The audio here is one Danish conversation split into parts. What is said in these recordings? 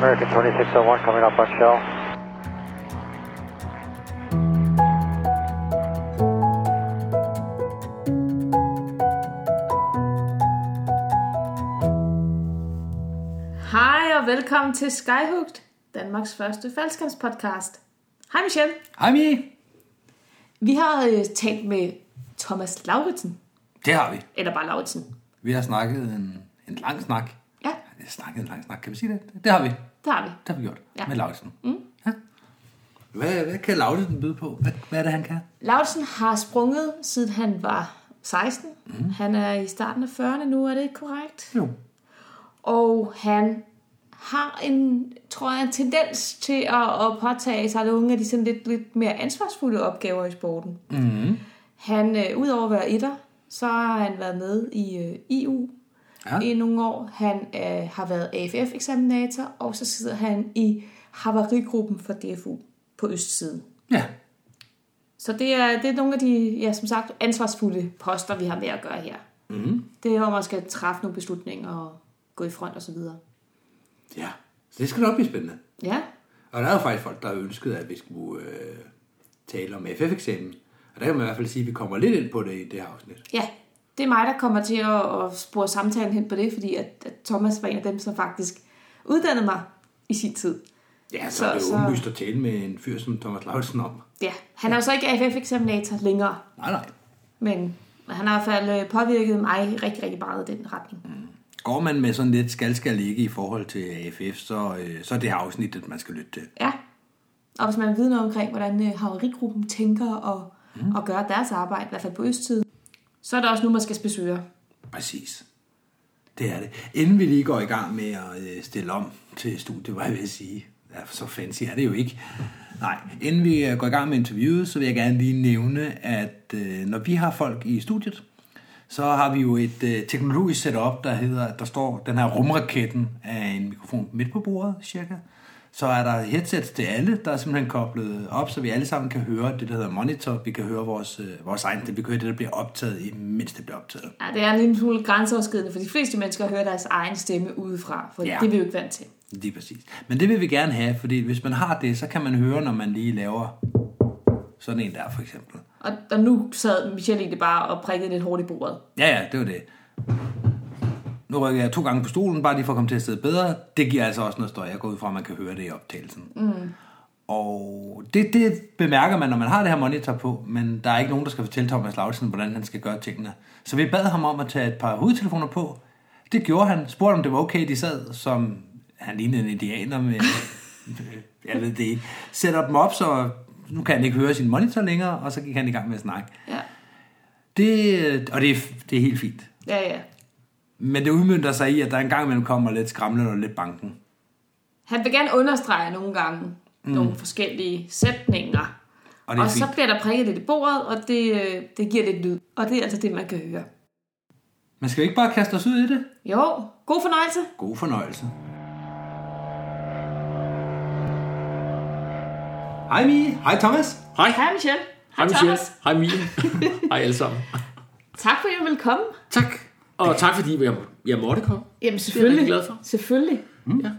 American 2601 coming up on shell. Hej og velkommen til Skyhooked, Danmarks første faldskærmspodcast. Hej Michelle. Hej Mie. Vi har øh, talt med Thomas Lauritsen, Det har vi. eller bare Lauritsen. Vi har snakket en, en lang snak. Snakket en lang snak, kan vi sige det? Det har vi. det har vi. Det har vi gjort. Ja. Med Lauritsen. Mm. Ja. Hvad, hvad kan Lauritsen byde på? Hvad, hvad er det, han kan? Lauritsen har sprunget, siden han var 16. Mm. Han er i starten af 40'erne nu, er det ikke korrekt? Jo. Og han har en, tror jeg, en tendens til at, at påtage sig nogle af de sådan lidt, lidt mere ansvarsfulde opgaver i sporten. Mm. Han, øh, udover at være etter, så har han været med i øh, EU Ja. i nogle år. Han øh, har været AFF-eksaminator, og så sidder han i havarigruppen for DFU på østsiden. Ja. Så det er, det er nogle af de, ja, som sagt, ansvarsfulde poster, vi har med at gøre her. Mm. Det er, hvor man skal træffe nogle beslutninger og gå i front og så videre. Ja. Så det skal nok blive spændende. Ja, Og der er jo faktisk folk, der har ønsket, at vi skulle øh, tale om FF-eksamen. Og der kan man i hvert fald sige, at vi kommer lidt ind på det i det her afsnit. ja. Det er mig, der kommer til at, at spore samtalen hen på det, fordi at, at Thomas var en af dem, som faktisk uddannede mig i sin tid. Ja, så, Så- er det jo åbenlyst at tale med en fyr som Thomas Lauritsen om. Ja, han er jo så ikke AFF-eksaminator længere, Nej, nej. men han har i hvert fald øh, påvirket mig rigtig, rigtig meget i den retning. Går man med sådan lidt skal skal ligge i forhold til AFF, så, øh, så er det her afsnit, at man skal lytte til. Ja, og hvis man vide noget omkring, hvordan øh, haverigruppen tænker og, mm. og gør deres arbejde, i hvert fald på østtiden, så er der også nu, man skal besøge. Præcis. Det er det. Inden vi lige går i gang med at øh, stille om til studiet, var jeg vil sige. Ja, så fancy er det jo ikke. Nej, inden vi øh, går i gang med interviewet, så vil jeg gerne lige nævne, at øh, når vi har folk i studiet, så har vi jo et øh, teknologisk setup, der hedder, der står den her rumraketten af en mikrofon midt på bordet, cirka. Så er der headsets til alle, der er simpelthen koblet op, så vi alle sammen kan høre det, der hedder monitor. Vi kan høre vores, øh, vores egen, det vi kan høre det, der bliver optaget, imens det bliver optaget. Ja, det er en lille smule grænseoverskridende, for de fleste mennesker hører deres egen stemme udefra, for ja. det er vi jo ikke vant til. Lige præcis. Men det vil vi gerne have, fordi hvis man har det, så kan man høre, når man lige laver sådan en der, for eksempel. Og, og nu sad Michelle egentlig bare og prikkede lidt hårdt i bordet. Ja, ja, det var det. Nu rykker jeg to gange på stolen, bare lige for at komme til at sidde bedre. Det giver altså også noget støj. Jeg går ud fra, at man kan høre det i optagelsen. Mm. Og det, det bemærker man, når man har det her monitor på, men der er ikke nogen, der skal fortælle Thomas Lauritsen, hvordan han skal gøre tingene. Så vi bad ham om at tage et par hovedtelefoner på. Det gjorde han. Spurgte, om det var okay, de sad som... Han lignede en indianer med... jeg ved det ikke. Sætter dem op, så nu kan han ikke høre sin monitor længere, og så gik han i gang med at snakke. Ja, Det, og det er, det er helt fint. ja, ja. Men det udmyndter sig i, at der engang imellem kommer lidt skramlende og lidt banken. Han vil gerne understrege nogle gange mm. nogle forskellige sætninger. Og det er og så bliver der prikket lidt i bordet, og det, øh, det giver lidt lyd. Og det er altså det, man kan høre. Men skal vi ikke bare kaste os ud i det? Jo, god fornøjelse. God fornøjelse. Hej Mie. Hej Thomas. Hej. Hej Michelle. Hej Michelle. Thomas. Hej Mie. Hej alle sammen. Tak fordi du vil komme. Tak. Og tak fordi jeg, jeg måtte komme. Jamen selvfølgelig. rigtig glad for. Selvfølgelig. Ja.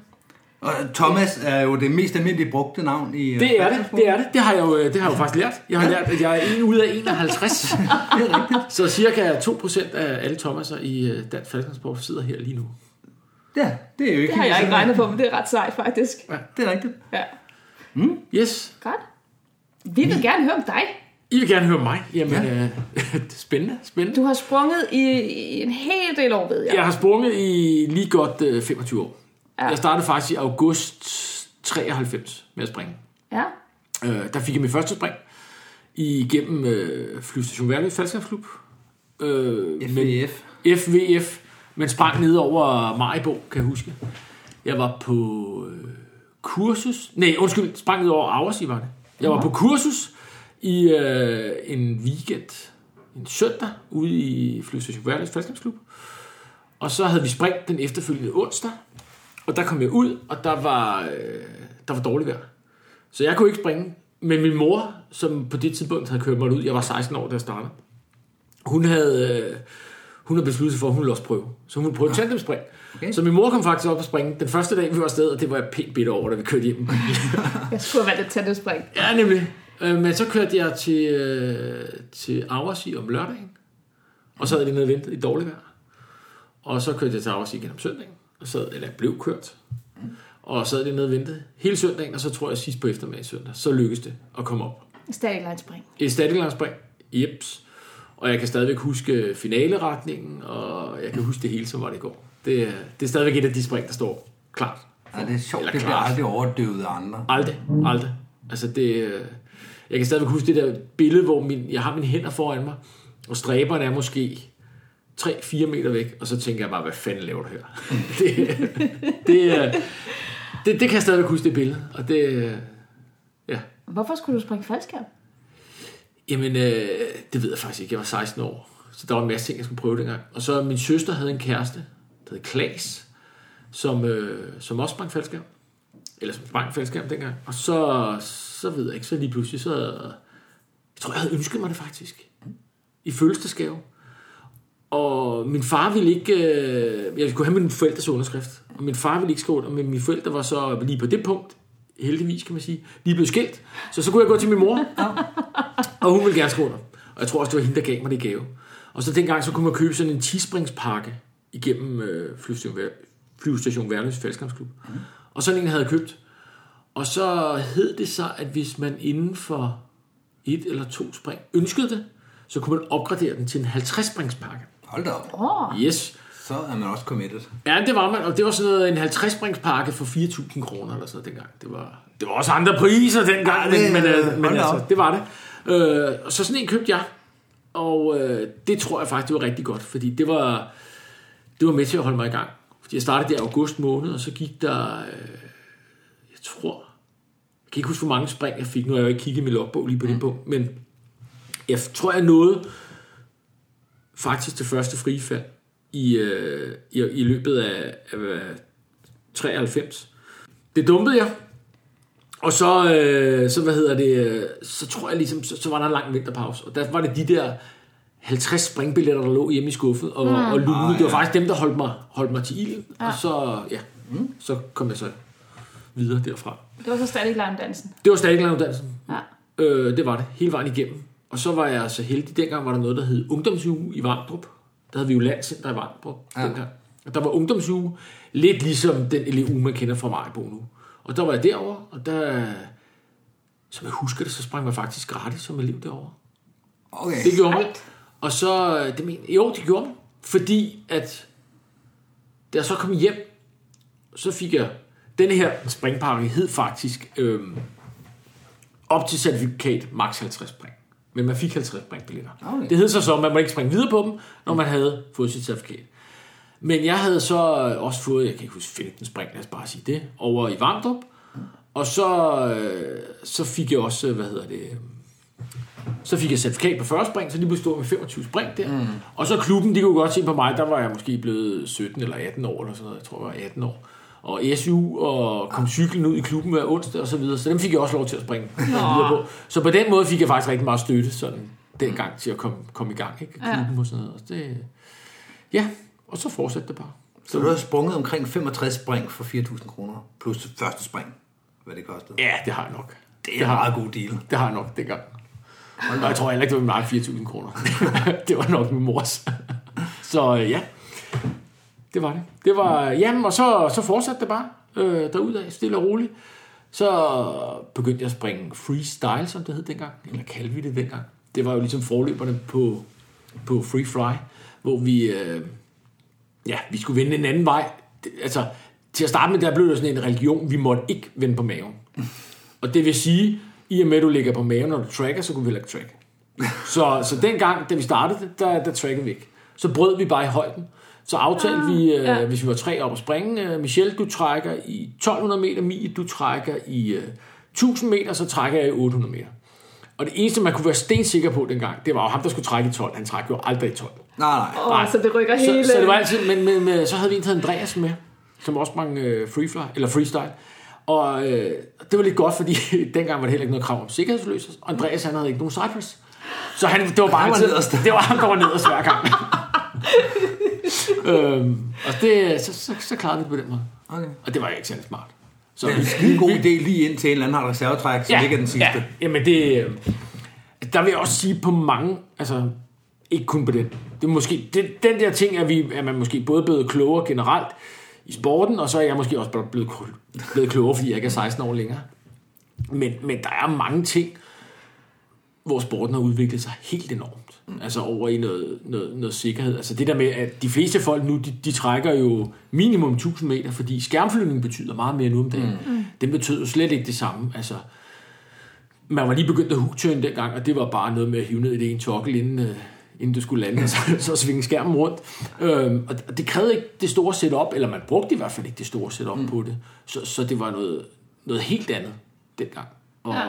Og Thomas er jo det mest almindelige brugte navn i... øh, Det er det, det er det. Det har jeg jo, det har jeg jo faktisk lært. Jeg har lært, at jeg er en ud af 51. Det er rigtigt. Så cirka 2% af alle Thomaser i øh, Dansk Falkensport sidder her lige nu. Ja, det er jo ikke Det har jeg ikke regnet på, men det er ret sejt faktisk. Det er rigtigt. Ja. Yes. Godt. Vi vil gerne høre om dig. I vil gerne høre mig. Jamen, Ja. øh, spændende, spændende. Du har sprunget i, i en hel del år, ved jeg. Jeg har sprunget i lige godt øh, 25 år. Ja. Jeg startede faktisk i august 93 med at springe. Ja. Øh, der fik jeg mit første spring igennem øh, Flystation Værløb Faldskabsklub. Øh, FVF. FVF, men sprang ned over Maribo, kan jeg huske. Jeg var på øh, kursus. Nej, undskyld, sprang ned over Aarhus, var det. Jeg var på kursus i øh, en weekend, en søndag, ude i Flystation Værløb Faldskabsklub. Og så havde vi spring den efterfølgende onsdag, og der kom jeg ud, og der var, øh, der var dårligt vejr. Så jeg kunne ikke springe. Men min mor, som på det tidspunkt havde kørt mig ud, jeg var 16 år, da jeg startede, hun havde, øh, hun har besluttet sig for, at hun vil også prøve. Så hun vil prøve tandemspring. Okay. Så min mor kom faktisk op og springe den første dag, vi var afsted, og det var jeg pænt bitter over, da vi kørte hjem. Jeg skulle have været et tættespring. ja, nemlig. Øh, Men så kørte jeg til, øh, til Aarhus om lørdagen, og så havde de nede ventet i dårligt vejr. Og så kørte jeg til Aarhus igen om søndagen, og så, eller jeg blev kørt. Og så havde de nede og ventet hele søndagen, og så tror jeg sidst på eftermiddag søndag, så lykkedes det at komme op. Stadig spring. Et statiklandspring, jeps. Og jeg kan stadigvæk huske finaleretningen, og jeg kan huske det hele, som var det i går. Det, er- det er stadigvæk et af de spring, der står klart. Ja, det er sjovt. Eller Det bliver klart. aldrig overdøvet af andre. Aldrig, aldrig. Altså det, øh, jeg kan stadigvæk huske det der billede, hvor min, jeg har mine hænder foran mig, og stræberne er måske 3-4 meter væk, og så tænker jeg bare, hvad fanden laver du her? det, det, øh, det, det kan jeg stadigvæk huske, det billede. Og det, øh, ja. Hvorfor skulle du springe faldskærm? Jamen, øh, det ved jeg faktisk ikke. Jeg var 16 år, så der var en masse ting, jeg skulle prøve dengang. Og så min søster havde en kæreste, der hed Klaas, som, øh, som også sprang faldskærm. Eller som sprang faldskærm dengang. Og så, så ved jeg ikke, så lige pludselig, så... Jeg tror, jeg havde ønsket mig det faktisk. I fødselsdagsgave. Og min far ville ikke... Øh, jeg skulle have min forældres underskrift. Og min far ville ikke skrive under, men mine forældre var så lige på det punkt, heldigvis kan man sige, lige blevet skilt. Så så kunne jeg gå til min mor, og hun ville gerne skrive under. Og jeg tror også, det var hende, der gav mig det gave. Og så dengang, så kunne man købe sådan en tispringspakke igennem øh, flyvestation, Vær- flyvestation Værløs Fællesskabsklub. Mm. Og sådan en havde jeg købt. Og så hed det så, at hvis man inden for et eller to spring ønskede det, så kunne man opgradere den til en 50-springspakke. Hold da op. Oh, Yes. Så er man også committed. Ja, det var man, og det var sådan noget, en 50-springspakke for 4.000 kroner eller sådan noget dengang. Det var, det var også andre priser dengang, Ja, det- men, men, øh, men altså, op. det var det. Øh, og så sådan en købte jeg, og øh, det tror jeg faktisk, det var rigtig godt, fordi det var, det var med til at holde mig i gang. Fordi jeg startede der i august måned, og så gik der, øh, jeg tror, jeg kan ikke huske, hvor mange spring jeg fik. Nu har jeg jo ikke kigget i min logbog lige på det punkt, men jeg tror, jeg nåede faktisk det første frifald i, øh, i, i løbet af, af øh, 93. Det dumpede jeg. Og så, øh, så hvad hedder det, øh, så tror jeg ligesom, så, så var der en lang vinterpause. Og der var det de der 50 springbilletter, der lå hjemme i skuffet og, mm. og lune. Ah, Det var ja. faktisk dem, der holdt mig, holdt mig til ilden. Ja. Og så, ja, mm. så kom jeg så videre derfra. det var så stadig dansen. Det var stadig uddannelsen. Ja. Øh, det var det, hele vejen igennem. Og så var jeg så heldig, dengang var der noget, der hed Ungdomsuge i Vamdrup. Der havde vi jo Landscenter i Vamdrup ja. Dengang. Og der var Ungdomsuge, lidt ligesom den LEU, man kender fra Majbo nu. Og der var jeg derovre, og der, som jeg husker det, så sprang man faktisk gratis som elev derovre. Okay. Det gjorde man. Og så, det men, jo, det gjorde man. Fordi at, da jeg så kom hjem, så fik jeg, denne her springpakke hed faktisk øhm, op til certifikat max 50 spring. Men man fik 50 springbilletter. Okay. Det hed så så, at man må ikke springe videre på dem, når man havde fået sit certifikat. Men jeg havde så også fået, jeg kan ikke huske, 15 spring, lad os bare sige det, over i Vamdrup. Og så, øh, så fik jeg også, øh, hvad hedder det, øh, så fik jeg certifikat på 40 spring, så lige pludselig stod med 25 spring der. Mm. Og så klubben, de kunne godt se på mig, der var jeg måske blevet 17 eller 18 år, eller sådan noget. Jeg tror, jeg var 18 år. Og SU og kom cyklen ud i klubben hver onsdag og så videre. Så dem fik jeg også lov til at springe videre på. Så på den måde fik jeg faktisk rigtig meget støtte sådan dengang til at komme, komme i gang ikke? i Ja. klubben og sådan noget. Og det, ja, og så fortsatte det bare. Så du har sprunget omkring 65 spring for 4.000 kroner, plus første spring, hvad det kostede. Ja, det har jeg nok. Det er en meget god deal. det har jeg nok dengang. Og jeg tror heller ikke, det var min 4.000 kroner. det var nok min mors. så øh, ja, det var det. Det var, jamen, og så, så fortsatte det bare øh, derudad, stille og roligt. Så begyndte jeg at springe freestyle, som det hed dengang. Eller kaldte vi det dengang. Det var jo ligesom forløberne på, på free fly, hvor vi, øh, ja, vi skulle vende en anden vej. Det, altså, til at starte med, der blev det sådan en religion, vi måtte ikke vende på maven. Og det vil sige, i og med at du ligger på maven, når du tracker, så kunne vi heller ikke track. Så, så dengang, da vi startede det, der, der trackede vi ikke. Så brød vi bare i højden. Så aftalte vi, øh, ja. hvis vi var tre op at springe, øh, Michelle, du trækker i 1200 meter, Mie, du trækker i øh, 1000 meter, så trækker jeg i 800 meter. Og det eneste, man kunne være stensikker på dengang, det var jo ham, der skulle trække i 12. Han trækker jo aldrig i 12. Nej, nej. Åh, Nej. så det rykker hele... Så, så det var altid, men, men, men så havde vi en, der hed Andreas med, som også sprang øh, freefly, eller freestyle. Og øh, det var lidt godt, fordi dengang var det heller ikke noget krav om sikkerhedsløs. Andreas, han havde ikke nogen cypress. Så han, det var bare Han var altid, nederst. det var ham, der var nederst hver gang. øhm, og det, så, så, så klarede vi det på den måde. Okay. Og det var ikke særlig smart. Så Det er en skide god idé lige indtil en eller anden har et reservetræk, som ikke er den sidste. Ja, jamen det... Der vil jeg også sige på mange... Altså, ikke kun på den. Det er måske, det, den der ting, er, vi, er man måske både blevet klogere generelt i sporten, og så er jeg måske også bare blevet, blevet klogere, fordi jeg ikke er 16 år længere. Men, men der er mange ting, hvor sporten har udviklet sig helt enormt. Mm. Altså over i noget, noget, noget sikkerhed. Altså det der med, at de fleste folk nu, de, de trækker jo minimum 1000 meter, fordi skærmflyvning betyder meget mere nu om dagen. Mm. Den betød jo slet ikke det samme. Altså, man var lige begyndt at hookturn dengang, og det var bare noget med at hive ned i det ene tokkel, inden, øh, inden du skulle lande, og så, så svinge skærmen rundt. Øhm, og det krævede ikke det store setup, eller man brugte i hvert fald ikke det store setup mm. på det. Så, så det var noget, noget helt andet dengang. Og Ja. ja.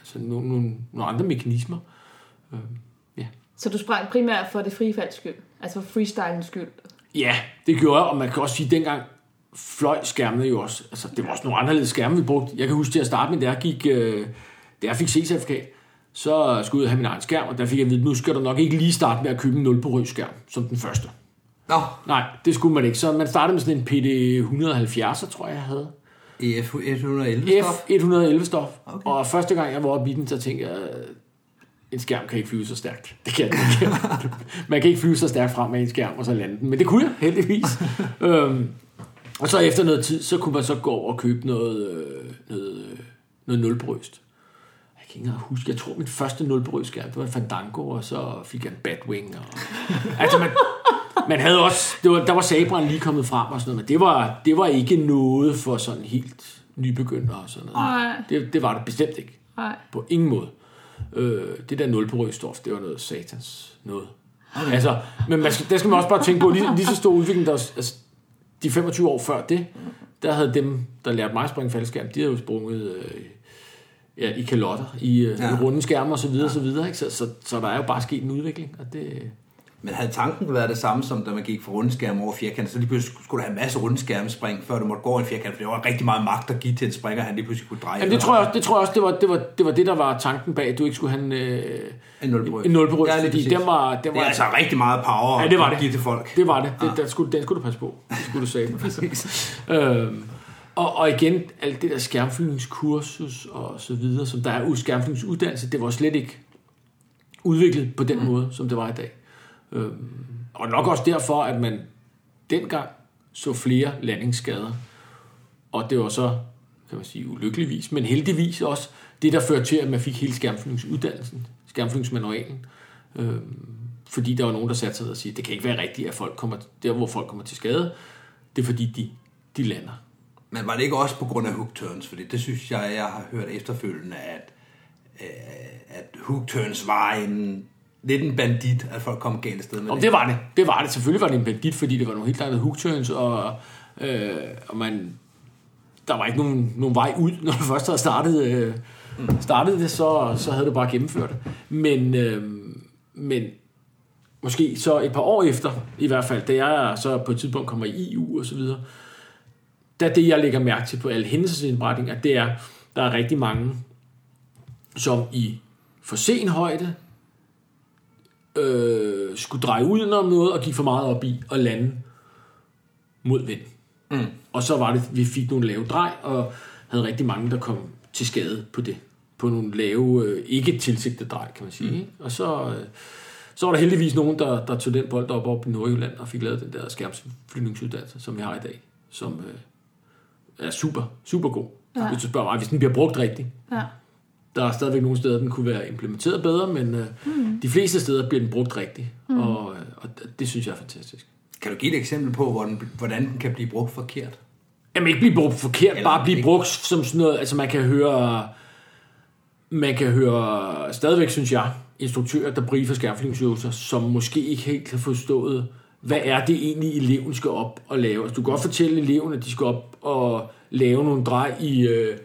altså, nogle, nogle, nogle andre mekanismer. Øhm. Så du sprang primært for det frie falds skyld? Altså for freestylens skyld? Ja, det gjorde jeg, og man kan også sige, at dengang fløj skærmene jo også. Altså, det var også nogle anderledes skærme, vi brugte. Jeg kan huske til at starte med, da jeg, gik, øh, da jeg fik C-certifikat, så skulle jeg have min egen skærm, og der fik jeg at vide, nu skal du nok ikke lige starte med at købe en 0 på skærm som den første. Nå, Nej, det skulle man ikke. Så man startede med sådan en PD 170, tror jeg, jeg havde. EF 111 stof. F111 stof. Okay. Og første gang jeg var oppe i den, så tænkte jeg, en skærm kan ikke flyve så stærkt. Det kan den ikke. Man kan ikke flyve så stærkt frem med en skærm og så lande den. Men det kunne jeg, heldigvis. øhm, og så efter noget tid, så kunne man så gå over og købe noget, øh, noget, øh, noget nulbrøst. Jeg kan ikke engang huske, jeg tror min første nulbrøstskærm, det var en Fandango, og så fik jeg en Batwing. Og, altså man, man havde også, det var, der var Sabren lige kommet frem og sådan noget, men det var, det var ikke noget for sådan helt nybegynder og sådan noget. Nej. Det, det var det bestemt ikke. Nej. På ingen måde. Øh, det der nul på stof, det var noget satans noget. Okay. Altså, men man skal, der skal man også bare tænke på, lige, lige så stor udvikling, der altså, de 25 år før det, der havde dem, der lærte mig at springe faldskærm, de havde jo sprunget øh, ja, i kalotter, i, øh, Ja. i runde skærme og så videre, ja. så videre. Ikke? Så, så, så der er jo bare sket en udvikling, og det... Men havde tanken været det samme, som da man gik fra rundskærm over firkant, så lige pludselig skulle du have en masse rundskærmespring, før du måtte gå over en firkant, for det var rigtig meget magt at give til en springer, han lige pludselig kunne dreje. Jamen, det tror jeg også, det, tror jeg også det, var, det, var, det var det, der var tanken bag, at du ikke skulle have en, øh, En nulbrød. en Ja, fordi den var, den Det var er altså rigtig meget power Ja, det var at det. give til folk. Det var det. det der skulle, den skulle du passe på. Det skulle du sige. øhm, og, og igen, alt det der skærmflyvningskursus og så videre, som der er ud skærmflyvningsuddannelse, det var slet ikke udviklet på den mm. måde, som det var i dag. Øh, og nok også derfor, at man dengang så flere landingsskader. Og det var så, kan man sige, ulykkeligvis, men heldigvis også det, der førte til, at man fik hele skærmflyvningsuddannelsen, skærmflyvningsmanualen. Øh, fordi der var nogen, der satte sig ned og sige, det kan ikke være rigtigt, at folk kommer, der hvor folk kommer til skade, det er fordi, de, de lander. Men var det ikke også på grund af hook turns? Fordi det synes jeg, jeg har hørt efterfølgende, at, øh, at hook turns var en, lidt en bandit, at folk kom galt sted med Og det. det var det. Det var det. Selvfølgelig var det en bandit, fordi det var nogle helt andre hook turns, og, øh, og man, der var ikke nogen, nogen vej ud, når du først havde startet, øh, startet det, så, så havde du bare gennemført det. Men, øh, men måske så et par år efter, i hvert fald, da jeg så på et tidspunkt kommer i EU og så videre, der det, jeg lægger mærke til på alle hændelsesindberetninger, det er, der er rigtig mange, som i for sen højde øh, skulle dreje udenom noget og gik for meget op i at lande mod vind. Mm. Og så var det, vi fik nogle lave drej, og havde rigtig mange, der kom til skade på det. På nogle lave, øh, ikke tilsigtede drej, kan man sige. Mm. Og så, øh, så var der heldigvis nogen, der, der tog den bold op, op i Nordjylland og fik lavet den der skærmsflyvningsuddannelse, som vi har i dag, som øh, er super, super god. Ja. Hvis du spørger mig, hvis den bliver brugt rigtigt. Ja. Der er stadigvæk nogle steder, den kunne være implementeret bedre, men øh, mm. de fleste steder bliver den brugt rigtigt, mm. og, øh, og det synes jeg er fantastisk. Kan du give et eksempel på, hvordan, hvordan den kan blive brugt forkert? Jamen ikke blive brugt forkert, Eller bare blive ikke- brugt som sådan noget, altså man kan høre, man kan høre stadigvæk, synes jeg, instruktører, der briefer skærmflyvningsøvelser, som måske ikke helt har forstået, hvad er det egentlig, eleven skal op og lave. Altså, du kan godt fortælle eleven, at de skal op og lave nogle drej i, øh,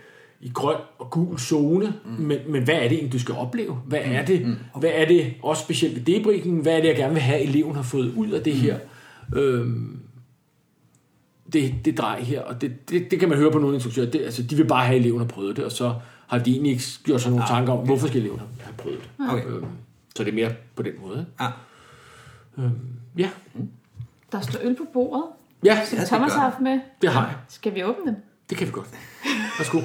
i grøn og gul zone, mm. men, men hvad er det egentlig, du skal opleve? Hvad er det? Mm. Hvad er det, også specielt ved debriefingen, hvad er det, jeg gerne vil have, at eleven har fået ud af det her? Øhm, det, det drej her, og det, det, det kan man høre på nogle instruktører, det, altså, de vil bare have, at eleven har prøvet det, og så har de egentlig ikke gjort sig nogle tanker om, hvorfor skal eleven have prøvet det. Okay. Øhm, så det er mere på den måde. Ja. Øhm, ja. Der står øl på bordet, Ja, som det Thomas har haft med. det har jeg. Skal vi åbne dem? Det kan vi godt. Værsgo.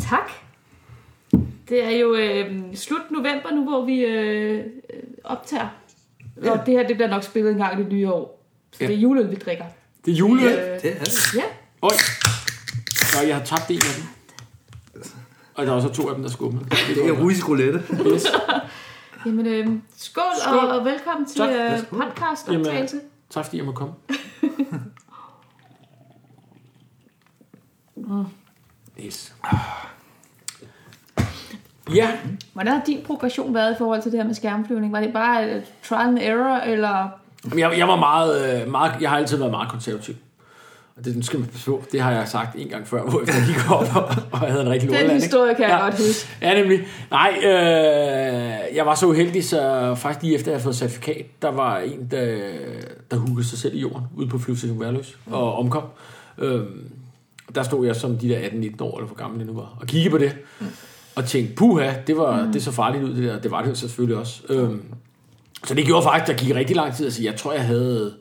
Tak. Det er jo øh, slut november nu, hvor vi øh, optager. Ja. Og det her det bliver nok spillet en gang i det nye år. Så Ja. det er juleøl, vi drikker. Det er juleøl. Øh, Det er det. ja. Øj. Så jeg har tabt en af dem. Og der er også to af dem, der skummer. Det er russisk roulette. Yes. Jamen, øh, skål, Skål. Og, og velkommen til Tak. øh, Værsgo. podcast Jamen, optagelse. Tak fordi jeg må komme. Yes. Ja, Hvordan har din progression været i forhold til det her med skærmflyvning? Var det bare øh, trial and error, eller... Jeg, jeg var meget, øh, meget, jeg har altid været meget konservativ. Og det skal man forstå. Det har jeg sagt en gang før, hvor jeg gik op og, og havde en rigtig Den lortelanding. historie kan jeg Ja. godt huske. Ja, nemlig. Nej, øh, jeg var så uheldig, så faktisk lige efter jeg havde fået certifikat, der var en, der, der huggede sig selv i jorden ude på flyvestation Værløs og omkom. Øhm, der stod jeg som de der 18-19 år, eller hvor gammel jeg nu var, og kiggede på det. Og tænkte, puha, det, var, det så farligt ud, det der. Det var det jo selvfølgelig også. Øhm, så det gjorde faktisk, der gik rigtig lang tid. Altså, jeg tror, jeg havde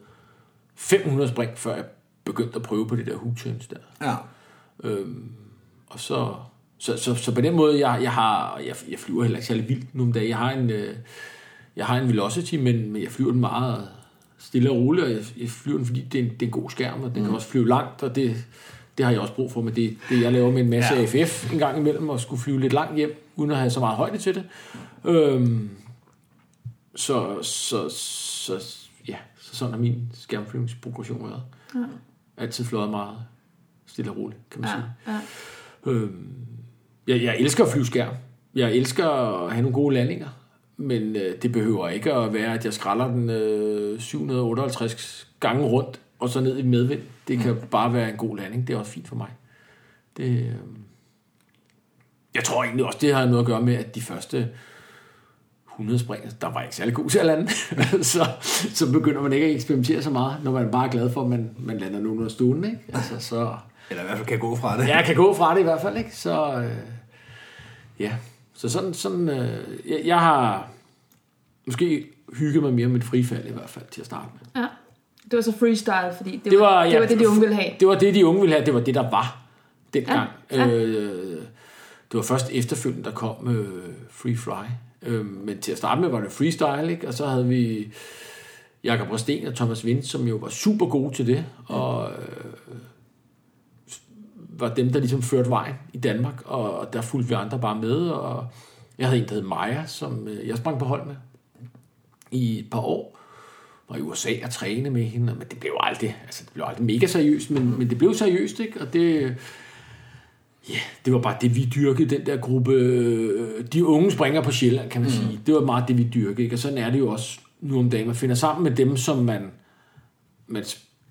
500 spring, før jeg begyndte at prøve på det der hookturns der. Ja. Øhm, og så, så, så, så på den måde, jeg, jeg har, jeg, jeg flyver heller ikke særlig vildt nogle dage. Jeg har en, øh, jeg har en Velocity, men, men jeg flyver den meget stille og roligt, og jeg, jeg flyver den, fordi det er en, det er en god skærm, og den kan også flyve langt, og det, det har jeg også brug for med det, det jeg laver med en masse Ja. AFF en gang imellem, og skulle flyve lidt langt hjem, uden at have så meget højde til det. Øhm, så, så, så, ja, så sådan har min skærmflyvningsprogression været. Ja. Altid fløjet meget stille og roligt, kan man Ja, sige. ja. Øhm, jeg, jeg elsker at flyve skærm. Jeg elsker at have nogle gode landinger. Men øh, det behøver ikke at være, at jeg skralder den øh, 758 gange rundt, og så ned i medvind. Det kan bare være en god landing. Det er også fint for mig. Det, øh, jeg tror egentlig også, det har noget at gøre med, at de første 100 spring, der var ikke særlig god til at lande. så, så begynder man ikke at eksperimentere så meget, når man bare er glad for, at man, man lander nogenlunde stående. Ikke? Altså, så, Eller i hvert fald kan gå fra det. jeg kan gå fra det i hvert fald, ikke? Så, øh, ja. Så sådan, sådan øh, jeg, jeg har måske hygget mig mere med et frifald i hvert fald til at starte med. ja. Det var så freestyle, fordi det, Det var, var- det, ja, var det, de unge ville have. Det var det, de unge ville have. Det var det, der var dengang. Ja. ja. Øh, det var først efterfølgende, der kom øh, Free Fly. Øh, men til at starte med var det freestyle, ikke? Og så havde vi Jakob Rosten og Thomas Vind, som jo var super gode til det. Og øh, var dem, der ligesom førte vejen i Danmark. Og der fulgte vi andre bare med. Og jeg havde en, der hed Maja, som øh, jeg sprang på hold med i et par år var i USA og træne med hende, men det blev aldrig, altså det blev aldrig mega seriøst, men, men det blev seriøst, ikke? Og det, ja, det var bare det, vi dyrkede, den der gruppe, øh, de unge springer på Sjælland, kan man mm. sige. Det var meget det, vi dyrkede, ikke? Og sådan er det jo også nu om dagen. Man finder sammen med dem, som man, man,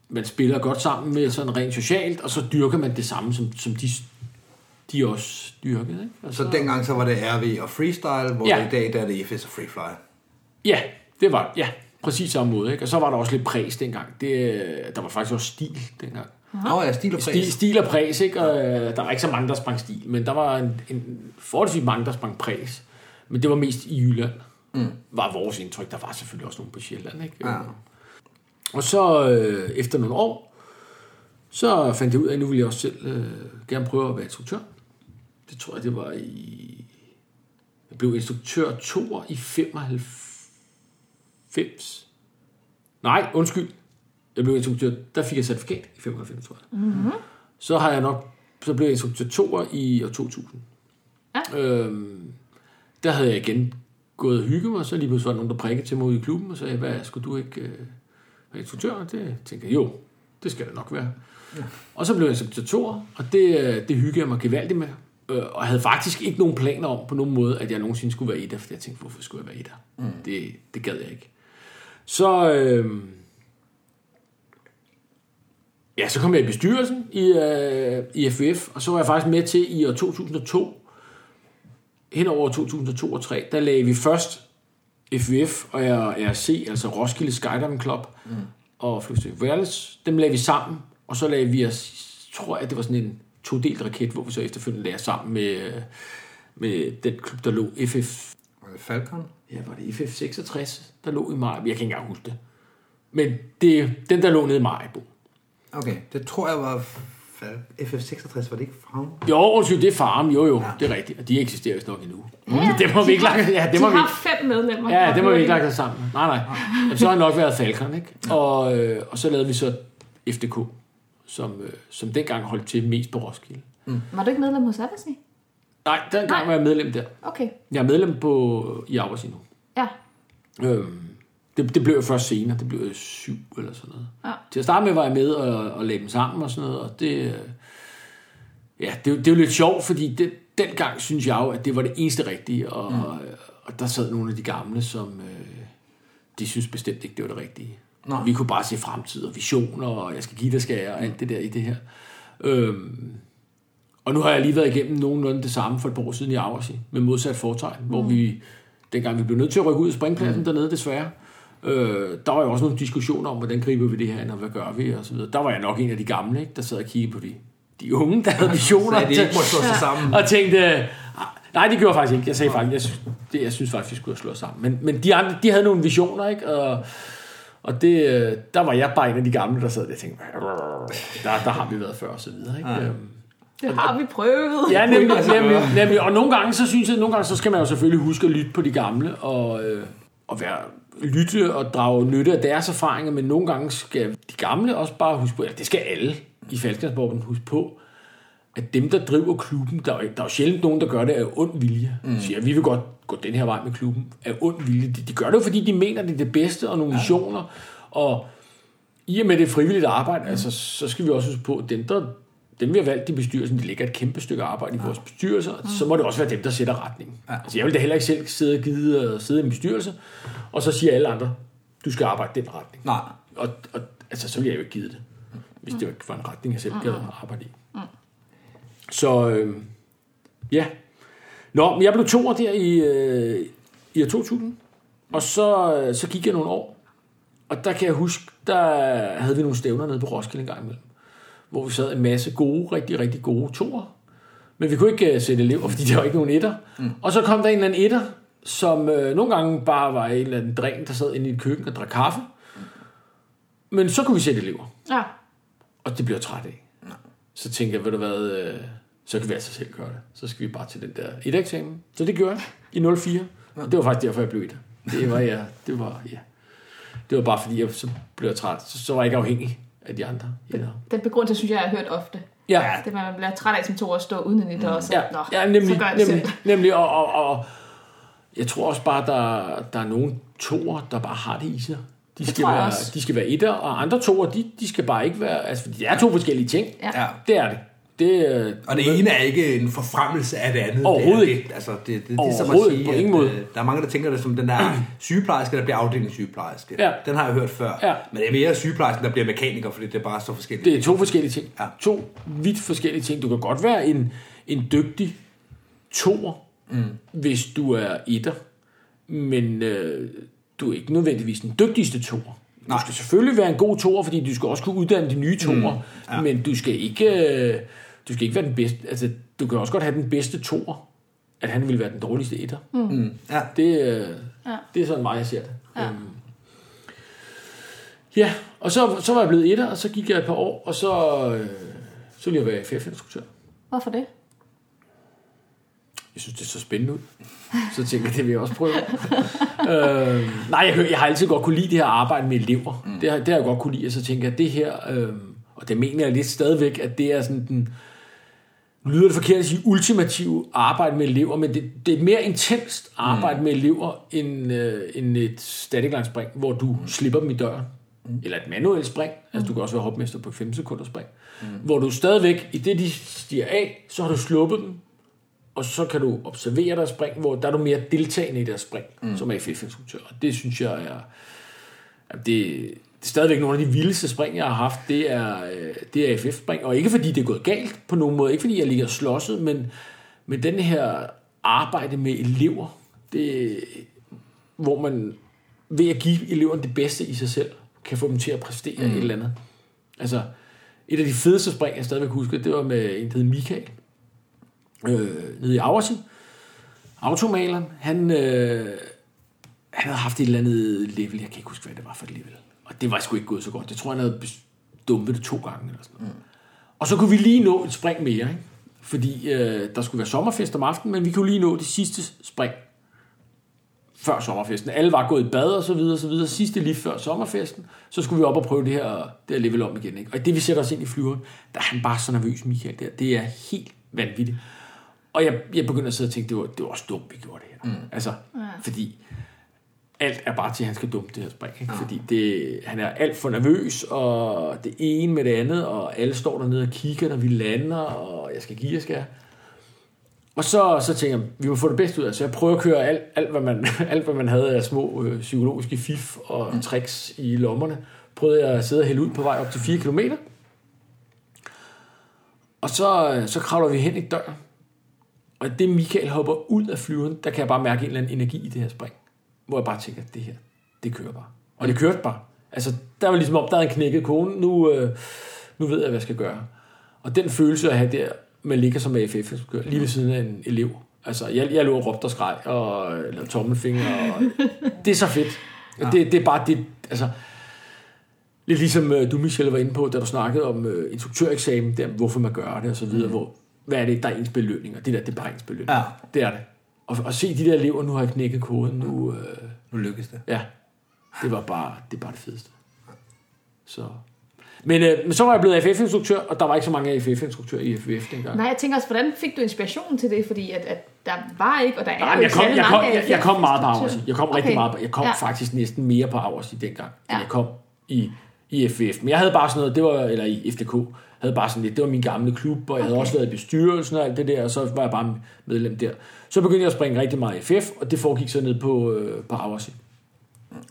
man spiller godt sammen med, sådan rent socialt, og så dyrker man det samme, som, som de, de også dyrkede, ikke? Og Så dengang så var det RV og freestyle, hvor ja. i dag der er det EFS og freefly. Ja, det var ja, præcis samme måde. Ikke? Og så var der også lidt præs dengang. Det, der var faktisk også stil dengang. Nå ja, stil og præs. Stil, stil og præs, ikke? Og, øh, der var ikke så mange, der sprang stil, men der var en, en forholdsvis mange, der sprang præs. Men det var mest i Jylland, mm. var vores indtryk. Der var selvfølgelig også nogen på Sjælland, ikke? Ja. Og så øh, efter nogle år, så fandt jeg ud af, at nu ville jeg også selv øh, gerne prøve at være instruktør. Det tror jeg, det var i... Jeg blev instruktør to år i 95. Nej, undskyld. Jeg blev instruktør, der fik jeg certifikat i 95, tror jeg. Mm-hmm. Så har jeg nok, så blev jeg instruktør to år i år 2000. Ja. Øhm, der havde jeg igen gået og hygget mig, så lige pludselig var der nogen, der prikkede til mig ude i klubben og sagde, hvad, skulle du ikke øh, være instruktør? Det tænkte jeg, jo, det skal det nok være. Ja. Og så blev jeg instruktør to år, og det, øh, det hyggede jeg mig gevaldigt med. Øh, Og havde faktisk ikke nogen planer om på nogen måde, at jeg nogensinde skulle være etter, for jeg tænkte, hvorfor skulle jeg være etter? Mm. Det, det gad jeg ikke. Så, øh, ja, så kom jeg i bestyrelsen i, øh, i FF, og så var jeg faktisk med til i år 2002, hen over 2002 og 2003, der lagde vi først FVF og RC, altså Roskilde Skydiving Club, mm. og Flyvestation Wireless, dem lagde vi sammen, og så lagde vi os, tror jeg, det var sådan en todelt raket, hvor vi så efterfølgende lagde sammen med, med den klub, der lå FF. Falcon? Ja, var det FF66, der lå i Majbo? Jeg kan ikke engang huske det. Men det, den, der lå nede i Majbo. Okay, det tror jeg var FF66, var det ikke farven? Jo, undskyld, det er Farm, jo jo, Ja. det er rigtigt. Og de eksisterer vist nok endnu. Ja, det må vi ikke lage, ja, det de må vi har fem medlemmer. Ja, det må vi ikke lage sammen. Nej, nej. Jamen, så har nok været Falcon, ikke? Og, øh, og så lavede vi så FDK, som, øh, som dengang holdt til mest på Roskilde. Var du ikke medlem hos Abbasi? Nej, dengang Nej. var jeg medlem der. Okay. Jeg er medlem på, i Aarhus nu. Ja. Øhm, det, det blev jo først senere, det blev jo syv eller sådan noget. Ja. Til at starte med var jeg med og, og lagde dem sammen og sådan noget, og det, ja, det, det er jo lidt sjovt, fordi det, dengang synes jeg jo, at det var det eneste rigtige, og, mm. og der sad nogle af de gamle, som øh, de synes bestemt ikke, det var det rigtige. Nej. Vi kunne bare se fremtid og visioner, og jeg skal give dig skal jeg, og alt det der i det her. Øhm, og nu har jeg lige været igennem nogenlunde det samme for et par år siden i Aarhus, med modsat fortegn, mm. hvor vi, dengang vi blev nødt til at rykke ud af springpladsen mm. dernede desværre, øh, der var jo også nogle diskussioner om, hvordan griber vi det her og hvad gør vi, og så videre. Der var jeg nok en af de gamle, ikke, der sad og kiggede på de, de unge, der havde visioner. Så de ikke måtte slå sig sammen. og tænkte, "Ah, nej, det gjorde jeg faktisk ikke. Jeg sagde faktisk, jeg, det, jeg synes faktisk, vi skulle slået os sammen. Men, men de andre, de havde nogle visioner, ikke? Og, og det, øh, der var jeg bare en af de gamle, der sad og tænkte, der, der har vi været før, og så videre, ikke? Ja. Det har vi prøvet. Ja, nemlig, nemlig, nemlig. Og nogle gange, så synes jeg, nogle gange, så skal man jo selvfølgelig huske at lytte på de gamle, og, øh, og være, lytte og drage nytte af deres erfaringer, men nogle gange skal de gamle også bare huske på, ja, det skal alle i Falkenborgen huske på, at dem, der driver klubben, der er, der er jo sjældent nogen, der gør det af ond vilje. Mm. Siger, vi vil godt gå den her vej med klubben af ond vilje. De, de gør det jo, fordi de mener, det er det bedste, og nogle visioner, og i og med det frivilligt arbejde, mm. altså, så skal vi også huske på, at dem, der, dem vi har valgt i bestyrelsen, de lægger et kæmpe stykke arbejde i vores bestyrelser, mm. så må det også være dem, der sætter retningen. Ja. Altså, jeg vil da heller ikke selv sidde og gide og sidde i en bestyrelse, og så siger alle andre, du skal arbejde den retning. Nej. Og, og altså, så ville jeg jo ikke give det, hvis det var en retning, jeg selv gad at arbejde i. Så øh, ja. Nå, men jeg blev toer der i, øh, i år 2000, og så, øh, så gik jeg nogle år, og der kan jeg huske, der havde vi nogle stævner nede på Roskilde en gang imellem, hvor vi sad en masse gode, rigtig, rigtig gode toer, men vi kunne ikke uh, sætte elever, fordi der var ikke nogen etter. Mm. Og så kom der en eller anden etter, som øh, nogle gange bare var en eller anden dren, der sad inde i et køkken og drak kaffe. Men så kunne vi sætte elever. Ja. Og det blev jeg træt af. Så tænkte jeg, ved du hvad, øh, så kan vi altså selv gøre det. Så skal vi bare til den der et eksamen. Så det gjorde jeg i 04. Og det var faktisk derfor, jeg blev et. Det var, ja, det var, ja. Det var bare fordi, jeg så blev jeg træt. Så, så var jeg ikke afhængig af de andre. Ja, Den begrundelse, synes jeg, jeg har hørt ofte. ja, Det man bliver træt af som to år at stå uden en etter, og så, ja, nå, ja nemlig, så gør jeg det nemlig, selv. nemlig og, og, og, jeg tror også bare, der, der er nogle toer, der bare har det i sig. De skal, være, de skal være etter, og andre toer, de, de skal bare ikke være... Altså, det er to forskellige ting. Ja. Ja. Det er det. Det øh, Og det ene er ikke en forfremmelse af det andet. Overhovedet det er, det, altså, det, det, det, er som at sige, på ingen måde. øh, der er mange, der tænker det som den der sygeplejerske, der bliver afdelingssygeplejerske. Ja. Den har jeg hørt før. Ja. Men det er mere sygeplejersken, der bliver mekaniker, fordi det er bare så forskelligt. Det er to forskellige ting. Ja. To vidt forskellige ting. Du kan godt være en, en dygtig toer, mm. hvis du er etter. Men øh, du er ikke nødvendigvis den dygtigste toer. Du Nej. skal selvfølgelig være en god toer, fordi du skal også kunne uddanne de nye toer. Mm. Ja. Men du skal ikke... Øh, du skal ikke være den bedste... Altså, du kan også godt have den bedste toer, at han vil være den dårligste etter. Mm. Mm. Ja. Det, øh, Ja. ja. det er sådan mig, jeg ser det. Ja. Øhm, ja, og så, så var jeg blevet etter, og så gik jeg et par år, og så, øh, så ville jeg være FF-instruktør. Hvorfor det? Jeg synes, det så spændende ud. Så tænkte jeg, det vil jeg også prøve. øh, nej, jeg, jeg har altid godt kunne lide det her arbejde med elever. Mm. Det, har, det har jeg godt kunne lide, og så tænker jeg, at det her, øh, og det mener jeg lidt stadigvæk, at det er sådan den, nu lyder det forkert at sige ultimative arbejde med elever, men det, det er mere intenst arbejde mm. med elever, end, øh, end et statiklandsspring, hvor du mm. slipper dem i døren. Mm. Eller et manuelt spring, altså du kan også være hopmester på 5 sekunder spring, mm. hvor du stadigvæk, i det de stiger af, så har du sluppet dem, og så kan du observere deres spring, hvor der er du mere deltagende i deres spring, mm. som AFF-instruktør. Og det synes jeg er... at det, det er stadigvæk nogle af de vildeste spring, jeg har haft. Det er, øh, det er AFF-spring. Og ikke fordi det er gået galt på nogen måde. Ikke fordi jeg ligger slåsset, men, men den her arbejde med elever, det, hvor man ved at give eleverne det bedste i sig selv, kan få dem til at præstere mm. et eller andet. Altså, et af de fedeste spring, jeg stadigvæk husker, det var med en, der hed Michael øh, nede i Aversi. Automaleren, han, øh, han havde haft et eller andet level, jeg kan ikke huske, hvad det var for et level. Og det var sgu ikke gået så godt. Jeg tror, han havde dumpet det to gange eller sådan noget. Mm. Og så kunne vi lige nå et spring mere, ikke? Fordi øh, der skulle være sommerfest om aftenen, men vi kunne lige nå det sidste spring før sommerfesten. Alle var gået i bad og så videre, og så videre. Sidste lige før sommerfesten, så skulle vi op og prøve det her, det her level om igen. Ikke? Og det vi sætter os ind i flyveren, der er han bare så nervøs, Michael. Der. Det er helt vanvittigt. Og jeg, jeg begyndte at sidde og tænke, det var, det var også dumt, vi gjorde det her. Mm. Altså, ja. fordi alt er bare til, at han skal dumme det her spring. Ikke? Ja. Fordi det, han er alt for nervøs, og det ene med det andet, og alle står dernede og kigger, når vi lander, og jeg skal give, jeg skal. Og så, så tænker jeg, vi må få det bedste ud af, så jeg prøver at køre alt, alt, hvad, man, alt hvad man havde af små øh, psykologiske fif og mm. tricks i lommerne. Prøvede jeg at sidde og hælde ud på vej op til 4 km. Og så, øh, så kravler vi hen i døren. Og det Michael hopper ud af flyveren, der kan jeg bare mærke en eller anden energi i det her spring. Hvor jeg bare tænker, det her, det kører bare. Og det kørte bare. Altså, der var ligesom om, der havde en knækket kone. Nu, øh, nu ved jeg, hvad jeg skal gøre. Og den følelse at have der, man ligger som AFF, lige ved siden af en elev. Altså, jeg, jeg lå og råbte og skreg, og lavede tommelfinger, og det er så fedt. Ja. Det, det er bare det, altså, lidt ligesom øh, du, Michelle, var inde på, da du snakkede om uh, instruktøreksamen, der, hvorfor man gør det, og så videre, mm. hvor, hvad er det, der er ens belønning, og det der, det er bare ens belønning. Ja. Det er det. Og, og se de der elever, nu har jeg knækket koden, nu, øh, Nu lykkes det. ja, det var bare det, bare det fedeste. Så. Men, øh, men så var jeg blevet AFF-instruktør, og der var ikke så mange AFF-instruktører i FVF dengang. Nej, jeg tænker også, hvordan fik du inspiration til det? Fordi at, at der var ikke, og der er Nej, jo jeg kom, jeg, kom, jeg, jeg kom meget på. Aarhus. Jeg kom rigtig Okay. meget på, jeg kom Ja. faktisk næsten mere på Aarhus i dengang, end Ja. jeg kom i, i FVF. Men jeg havde bare sådan noget, det var, eller i FDK, havde bare sådan lidt, det var min gamle klub, og jeg havde Okay. også været i bestyrelsen og alt det der, og så var jeg bare medlem der. Så begyndte jeg at springe rigtig meget i FF, og det foregik så ned på, øh, på Aarhus.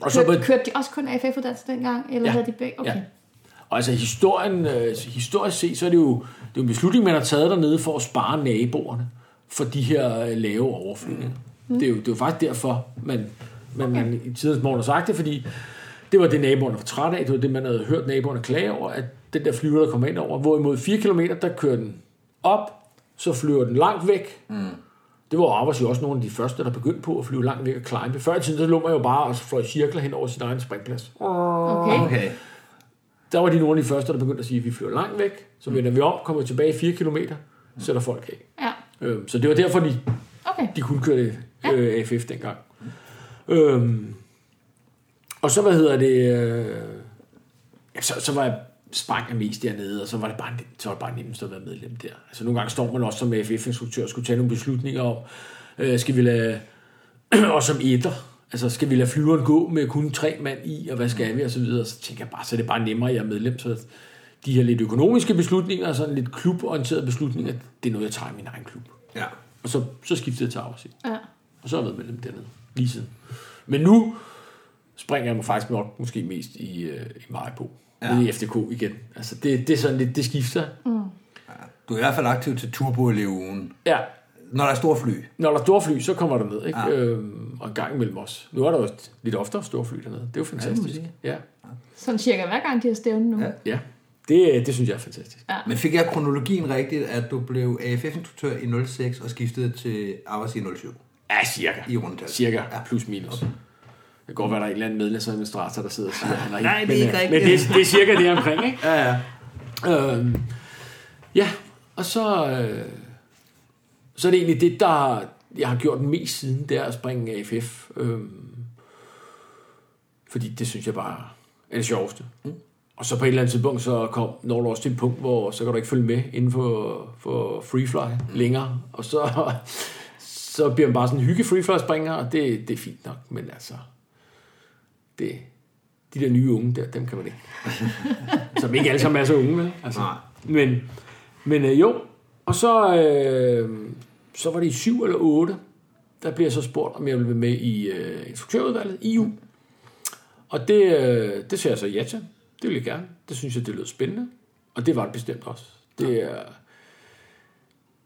Og så Kørte, kørte de også kun AFF-uddannelse dengang? Eller Ja. havde de begge? Okay. Ja. Og altså historien, øh, historisk set, så er det jo, det er jo en beslutning, man har taget dernede for at spare naboerne for de her øh, lave overflyvninger. Mm. Det, er jo, det er jo faktisk derfor, man, man, okay. man i tidens morgen har sagt det, fordi det var det, naboerne var træt af. Det var det, man havde hørt naboerne klage over, at den der flyver, der kommer ind over. Hvorimod 4 km, der kører den op, så flyver den langt væk. Mm. Det var Aarhus jo også nogle af de første, der begyndte på at flyve langt væk og climbe. Før i tiden, så lå man jo bare og fløj cirkler hen over sin egen springplads. Okay. Okay. Der var de nogle af de første, der begyndte at sige, at vi flyver langt væk, så vender vi om, kommer tilbage 4 km, sætter folk af. Ja. Øhm, så det var derfor, de, Okay. de kunne køre øh, AFF dengang. Øhm, og så, hvad hedder det, øh, ja, så, så var jeg sprang jeg mest dernede, og så var det bare, så var det bare nemmest at være medlem der. Altså nogle gange står man også som AFF-instruktør og skulle tage nogle beslutninger om, øh, skal vi lade, og som etter, altså skal vi lade flyveren gå med kun tre mand i, og hvad skal vi, og så videre. Så tænker jeg bare, så er det bare nemmere, at jeg er medlem, så de her lidt økonomiske beslutninger, og sådan lidt kluborienterede beslutninger, det er noget, jeg tager i min egen klub. Ja. Og så, så skiftede jeg til Aarhus. Ja. Og så har jeg været medlem dernede, lige siden. Men nu springer jeg mig faktisk nok måske mest i, øh, i Majbo. Ja. Nede i FDK igen. Altså det, det er sådan lidt, det skifter. Du er i hvert fald aktiv til turbo-ugen. Ja, Når der er store fly. når der er store fly, så kommer der ned, ikke? Ja. Ja. Øhm, og en gang imellem os. Nu er der jo lidt oftere store fly dernede. Det er jo fantastisk. sige. Ja, Sådan cirka hver gang, de har stævnet nu. Ja. Ja. ja. Det, det synes jeg er fantastisk. Men fik jeg kronologien rigtigt, at du blev AFF-instruktør i 06 og skiftede til Aarhus i 07? Ja, cirka. I rundtal. Cirka, Ja. plus minus. Det kan godt være, der er en eller anden medlemsadministrator, der sidder og siger, han er Nej, det er men, ikke øh, rigtigt. Men det, det er cirka det omkring, ikke? Ja, ja. Øhm, ja, og så, øh, så er det egentlig det, der jeg har gjort mest siden, det er at springe AFF. Øhm, fordi det synes jeg bare er det sjoveste. Mm. Og så på et eller andet tidspunkt, så kom, når du også til et punkt, hvor så kan du ikke følge med inden for, for freefly mm. længere. Og så, så bliver man bare sådan en hygge freefly springer, og det, det er fint nok, men altså, det, de der nye unge der, dem kan man ikke. Som ikke alle sammen er så unge, vel? Altså, Nej. Men, men øh, jo, og så, øh, så var det i syv eller otte, der bliver jeg så spurgt, om jeg vil være med i øh, instruktørudvalget, EU. Og det, øh, det siger jeg så ja til. Det vil jeg gerne. Det synes jeg, det lød spændende. Og det var det bestemt også. Det er...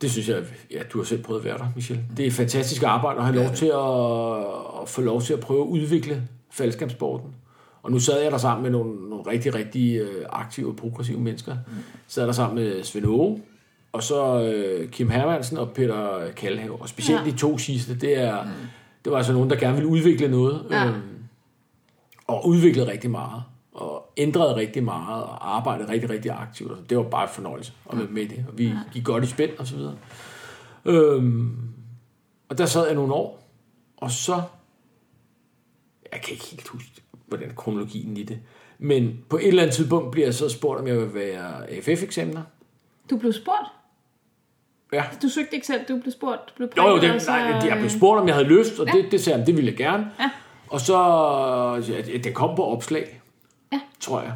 Det synes jeg, ja, du har selv prøvet at være der, Michel. Det er et fantastisk arbejde at have lov til at, at få lov til at prøve at udvikle faldskærmsporten. Og nu sad jeg der sammen med nogle, nogle rigtig, rigtig øh, aktive og progressive mennesker. Mm. Sad der sammen med Svend Åge, og så øh, Kim Hermansen og Peter Kalhave. Og specielt Ja. ja. de to sidste, det er, mm. Det var altså nogen, der gerne ville udvikle noget. Ja. Øhm, og udviklede rigtig meget. Og ændrede rigtig meget. Og arbejdede rigtig, rigtig aktivt. Og det var bare en fornøjelse at være med i det. Og vi gik godt i spænd og så videre. Øhm, og der sad jeg nogle år. Og så... Jeg kan ikke helt huske, hvordan kronologien i det. Men på et eller andet tidspunkt bliver jeg så spurgt, om jeg vil være AFF-eksamener. Du blev spurgt? Ja. Du søgte ikke selv, du blev spurgt. Du blev Jo, jo, det, og så, nej, jeg blev spurgt, om jeg havde lyst, og det, det sagde jeg, det ville jeg gerne. Ja. Og så, ja, det kom på opslag, Ja. tror jeg.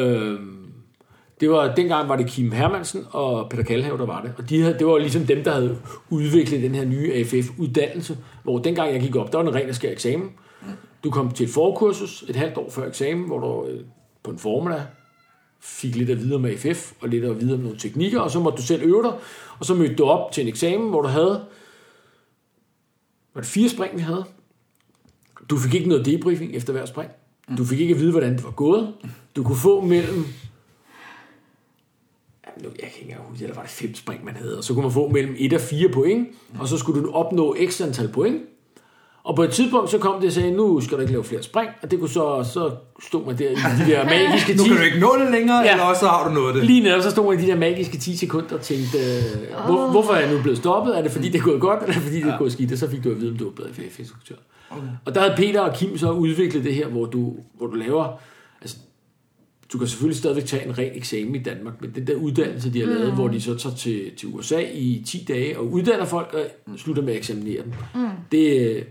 Øhm, det var, dengang var det Kim Hermansen og Peter Kalhav, der var det. Og de havde, det var ligesom dem, der havde udviklet den her nye AFF-uddannelse, hvor dengang jeg gik op, der var en ren og skær eksamen. Du kom til et forkursus et halvt år før eksamen, hvor du øh, på en formiddag fik lidt at vide om AFF, og lidt at vide om nogle teknikker, og så måtte du selv øve dig, og så mødte du op til en eksamen, hvor du havde, var det fire spring, vi havde? Du fik ikke noget debriefing efter hver spring. Du fik ikke at vide, hvordan det var gået. Du kunne få mellem, nu, jeg kan ikke huske, eller var det fem spring, man havde, og så kunne man få mellem et og fire point, og så skulle du opnå x antal point, og på et tidspunkt så kom det og sagde, nu skal du ikke lave flere spring, og det kunne så, så stod man der i de der magiske Nu 10, kan du ikke nå det længere, Ja. eller også så har du nået det. Lige netop så stod man i de der magiske 10 sekunder og tænkte, øh, hvor, hvorfor er jeg nu blevet stoppet? Er det fordi, det er gået godt, eller er det fordi, det er gået skidt? Og så fik du at vide, om du var blevet FF-instruktør. Okay. Og der havde Peter og Kim så udviklet det her, hvor du, hvor du laver... Altså, du kan selvfølgelig stadigvæk tage en ren eksamen i Danmark, men den der uddannelse, de har lavet, mm. hvor de så tager til, til USA i 10 dage og uddanner folk og slutter med at eksaminere dem. Mm. Det, øh,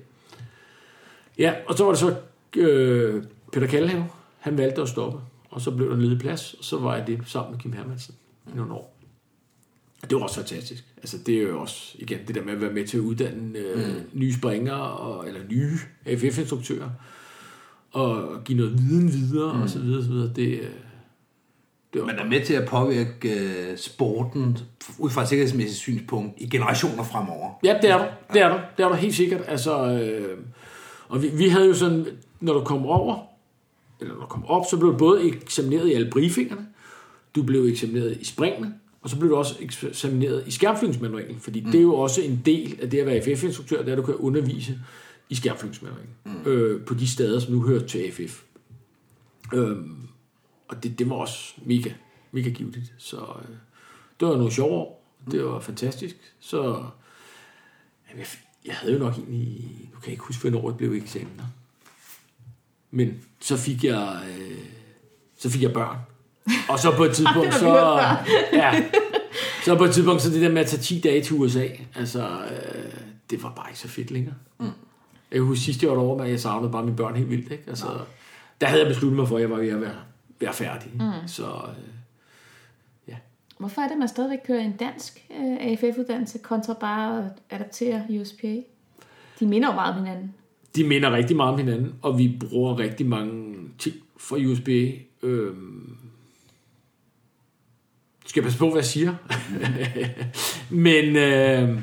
ja, og så var det så øh, Peter Kallhav, han valgte at stoppe, og så blev der en ledig plads, og så var jeg det sammen med Kim Hermansen i nogle år. Det var også fantastisk. Altså, det er jo også, igen, det der med at være med til at uddanne øh, mm. nye springere, og, eller nye AFF-instruktører, og give noget viden videre, mm. og så videre, så videre. Det, øh, det var Man er med til at påvirke øh, sporten ud fra et sikkerhedsmæssigt synspunkt i generationer fremover. Ja, det er du. Det er du. Det er du helt sikkert. Altså, øh, og vi, vi havde jo sådan, når du kom over, eller når du kom op, så blev du både eksamineret i alle briefingerne, du blev eksamineret i springene, og så blev du også eksamineret i skærmflyvningsmanualen, fordi mm. det er jo også en del af det at være FF-instruktør, det er, at du kan undervise i skærmflyvningsmanualen, mm. øh, på de steder, som nu hører til AFF. Øhm, og det, det var også mega, mega givetigt. Så øh, det var nogle sjove år. Det var fantastisk. Så jeg, jeg havde jo nok egentlig... Nu kan jeg ikke huske, hvornår jeg blev eksamener. Men så fik jeg... Øh, så fik jeg børn. Og så på et tidspunkt, Det så... Ja, så på et tidspunkt, så det der med at tage 10 dage til USA, altså, øh, det var bare ikke så fedt længere. Mm. Jeg kan huske sidste år derovre, at jeg savnede bare mine børn helt vildt. Ikke? Altså, der havde jeg besluttet mig for, at jeg var ved at være, være færdig. Mm. Så øh, Hvorfor er det, at man stadigvæk kører en dansk øh, AFF-uddannelse, kontra bare at adaptere USPA? De minder jo meget om hinanden. de minder rigtig meget om hinanden, og vi bruger rigtig mange ting fra USB. Øhm, skal jeg passe på, hvad jeg siger? Men øh,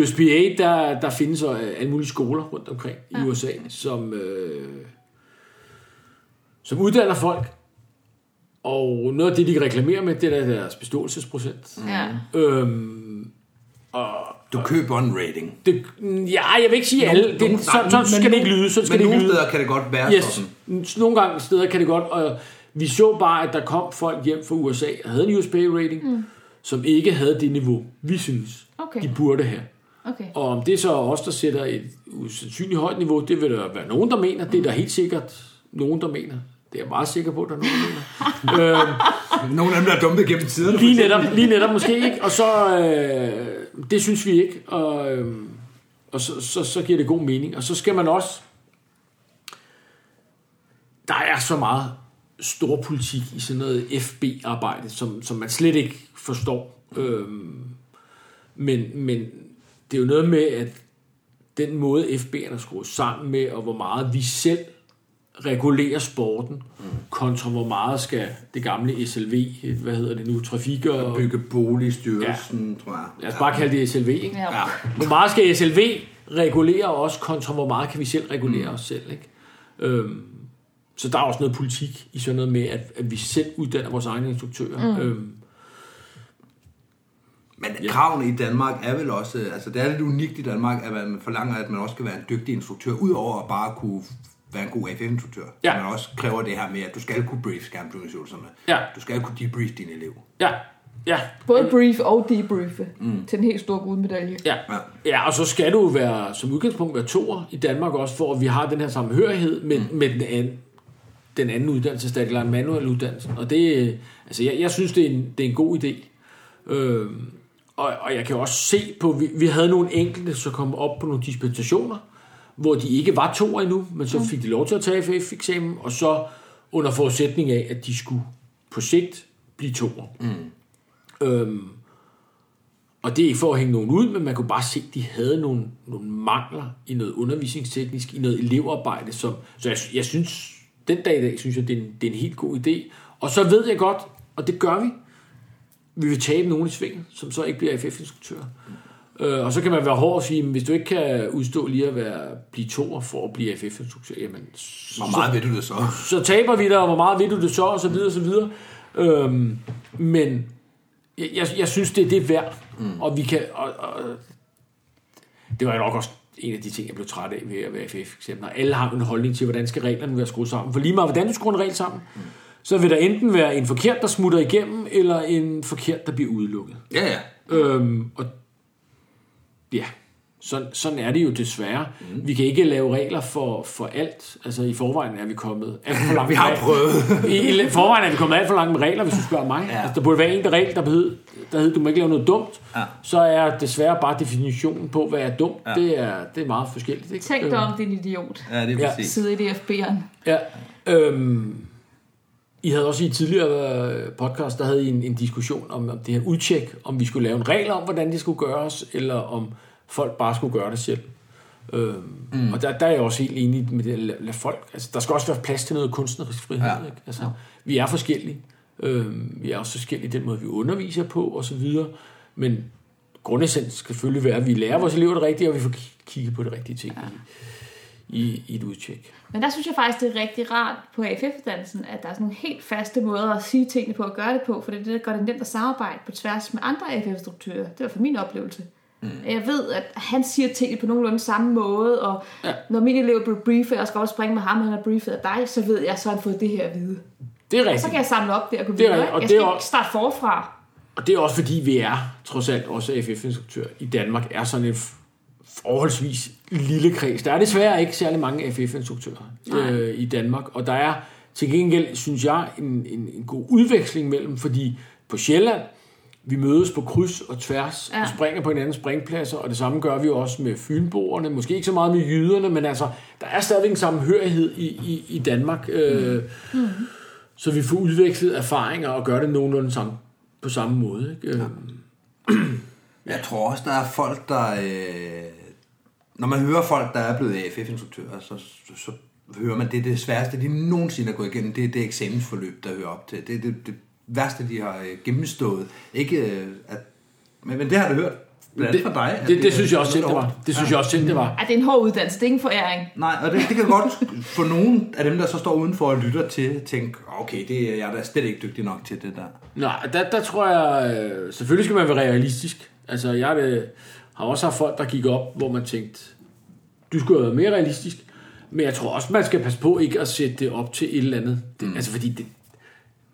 USPA, der, der findes så alle mulige skoler rundt omkring i Ja. USA, som, øh, som uddanner folk. Og noget af det, de reklamerer med, det er deres beståelsesprocent. Ja. Øhm, og Du køber en rating. det, ja, jeg vil ikke sige alle. Det, Nogle- så, nej, så men skal det nogle- ikke lyde. Så skal men det nogle lyde. steder kan det godt være Yes, sådan. nogle gange steder kan det godt. Og vi så bare, at der kom folk hjem fra USA og havde en USPA-rating, mm. som ikke havde det niveau, vi synes, Okay. de burde have. Okay. Og om det er så os, der sætter et usandsynligt højt niveau, det vil der være nogen, der mener. Det er der helt sikkert nogen, der mener. Det er jeg meget sikker på, at der er nogen, der mener. øhm, Nogle af dem, der er dumpet gennem tiderne. Lige netop, lige netop måske ikke. Og så, øh, det synes vi ikke. Og, øh, og så, så, så giver det god mening. Og så skal man også, der er så meget stor politik i sådan noget FB-arbejde, som, som man slet ikke forstår. Øh, men, men det er jo noget med, at den måde FB'erne er skruet sammen med, og hvor meget vi selv regulerer sporten, mm. kontra hvor meget skal det gamle SLV, hvad hedder det nu, trafik og... Bygge boligstyrelsen, ja. tror jeg. Lad os bare kalde det SLV, ikke? Ja. Ja. Hvor meget skal SLV regulere os, kontra hvor meget kan vi selv regulere mm. os selv, ikke? Øhm, så der er også noget politik i sådan noget med, at, at vi selv uddanner vores egne instruktører. Mm. Øhm, Men ja. kravene i Danmark er vel også, altså det er lidt unikt i Danmark, at man forlanger, at man også skal være en dygtig instruktør, udover at bare kunne være en god AFF-instruktør. Ja. Man også kræver det her med, at du skal kunne brief skærmflyvningsøvelserne. Ja. Du skal kunne debrief din elev. Ja, ja. Både brief og debriefe mm. til en helt stor guldmedalje. Ja. Ja. ja, og så skal du være, som udgangspunkt være toer i Danmark også, for at vi har den her sammenhørighed med, mm. med den, anden, den anden uddannelse, eller en manuel uddannelse. Og det, øh, altså jeg, jeg synes, det er en, det er en god idé. Øhm, og, og jeg kan også se på, vi, vi havde nogle enkelte, som kom op på nogle dispensationer, hvor de ikke var to endnu, men så fik de lov til at tage FF-eksamen, og så under forudsætning af, at de skulle på sigt blive toer. Mm. Øhm, og det er ikke for at hænge nogen ud, men man kunne bare se, at de havde nogle, nogle mangler i noget undervisningsteknisk, i noget elevarbejde. Som, så jeg, jeg synes, den dag i dag, synes jeg, det er, en, det er en helt god idé. Og så ved jeg godt, og det gør vi, vi vil tabe nogen i svingen, som så ikke bliver AFF-instruktør. Øh, og så kan man være hård og sige, at hvis du ikke kan udstå lige at være, blive toer for at blive AFF-instruktør, jamen, så, Hvor meget ved du det så? så taber vi dig, og hvor meget ved du det så, og så videre, og så videre. Øhm, men jeg, jeg, jeg synes, det er det værd, mm. og vi kan, og, og, det var jo nok også en af de ting, jeg blev træt af ved at være FF, eksempel. Når alle har en holdning til, hvordan skal reglerne være skruet sammen. For lige meget, hvordan du skruer en regel sammen, mm. så vil der enten være en forkert, der smutter igennem, eller en forkert, der bliver udelukket. Ja, ja. Øhm, og ja, sådan, sådan er det jo desværre. Mm. Vi kan ikke lave regler for, for alt. Altså i forvejen er vi kommet alt for langt Vi har prøvet. I, I forvejen er vi kommet alt for langt med regler, hvis du spørger mig. Ja. Ja. Altså, der burde være en der regel, der hed, der hed, du må ikke lave noget dumt. Ja. Så er desværre bare definitionen på, hvad er dumt. Ja. Ja. Det, er, det er meget forskelligt. Ikke? Tænk dig om, din idiot. Ja, det er Ja. præcis. Sidde i DFB'eren. Ja. Øhm, I havde også i et tidligere øh, podcast, der havde I en, en diskussion om, om det her udtjek, om vi skulle lave en regel om, hvordan det skulle gøres, eller om folk bare skulle gøre det selv. Øhm, mm. Og der, der er jeg også helt enig med det. Lad, lad folk, altså, der skal også være plads til noget kunstnerisk frihed. Ja. Ja. Ikke? Altså, Vi er forskellige. Øhm, vi er også forskellige i den måde, vi underviser på, og så videre. Men grundessens skal selvfølgelig være, at vi lærer vores elever det rigtige, og vi får ki- kigget på det rigtige ting ja. i, i, i et udtjek. Men der synes jeg faktisk, det er rigtig rart på AFF-uddannelsen, at der er sådan nogle helt faste måder at sige tingene på og gøre det på, for det er det, der gør det nemt at samarbejde på tværs med andre AFF-instruktører. Det var for min oplevelse. Mm. Jeg ved, at han siger tingene på nogenlunde samme måde, og ja. Når min elev bliver briefet, og jeg skal også springe med ham, og han er briefet af dig, så ved jeg, så har han fået det her at vide. Det er Og så rigtigt. kan jeg samle op der og gå Det er videre. rigtigt, og Jeg det skal er ikke starte forfra. Og det er også fordi, vi er, trods alt, også AFF-instruktør i Danmark, er sådan en forholdsvis lille kreds. Der er desværre ikke særlig mange AFF-instruktører øh, i Danmark, og der er til gengæld, synes jeg, en, en, en god udveksling mellem, fordi på Sjælland, vi mødes på kryds og tværs Ja. og springer på hinandens springpladser, og det samme gør vi jo også med fynboerne, måske ikke så meget med jyderne, men altså, der er stadigvæk en sammenhørighed i, i, i Danmark, øh, mm. så vi får udvekslet erfaringer og gør det nogenlunde samme, på samme måde. Ikke? Ja. Jeg tror også, der er folk, der... Øh, når man hører folk, der er blevet AFF-instruktører, så, så, så hører man, det er det sværeste, de nogensinde er gået igennem. Det er det eksamensforløb, der hører op til. Det er det, det værste, de har øh, gennemstået. Ikke øh, at... Men, men det har du hørt blandt Det, fra dig. at det, det, synes jeg også selv, det var. Det synes jeg også selv, det var. Ja, det er en hård uddannelse, det er ingen foræring. Nej, og det, det kan godt få nogen af dem, der så står udenfor og lytter til, tænke, okay, det er jeg er da slet ikke dygtig nok til det der. Nej, der, der tror jeg... øh, Selvfølgelig skal man være realistisk. Altså, jeg øh, har også haft folk, der gik op, hvor man tænkte, du skulle have været mere realistisk. Men jeg tror også, man skal passe på ikke at sætte det op til et eller andet. Det, mm. Altså, fordi det,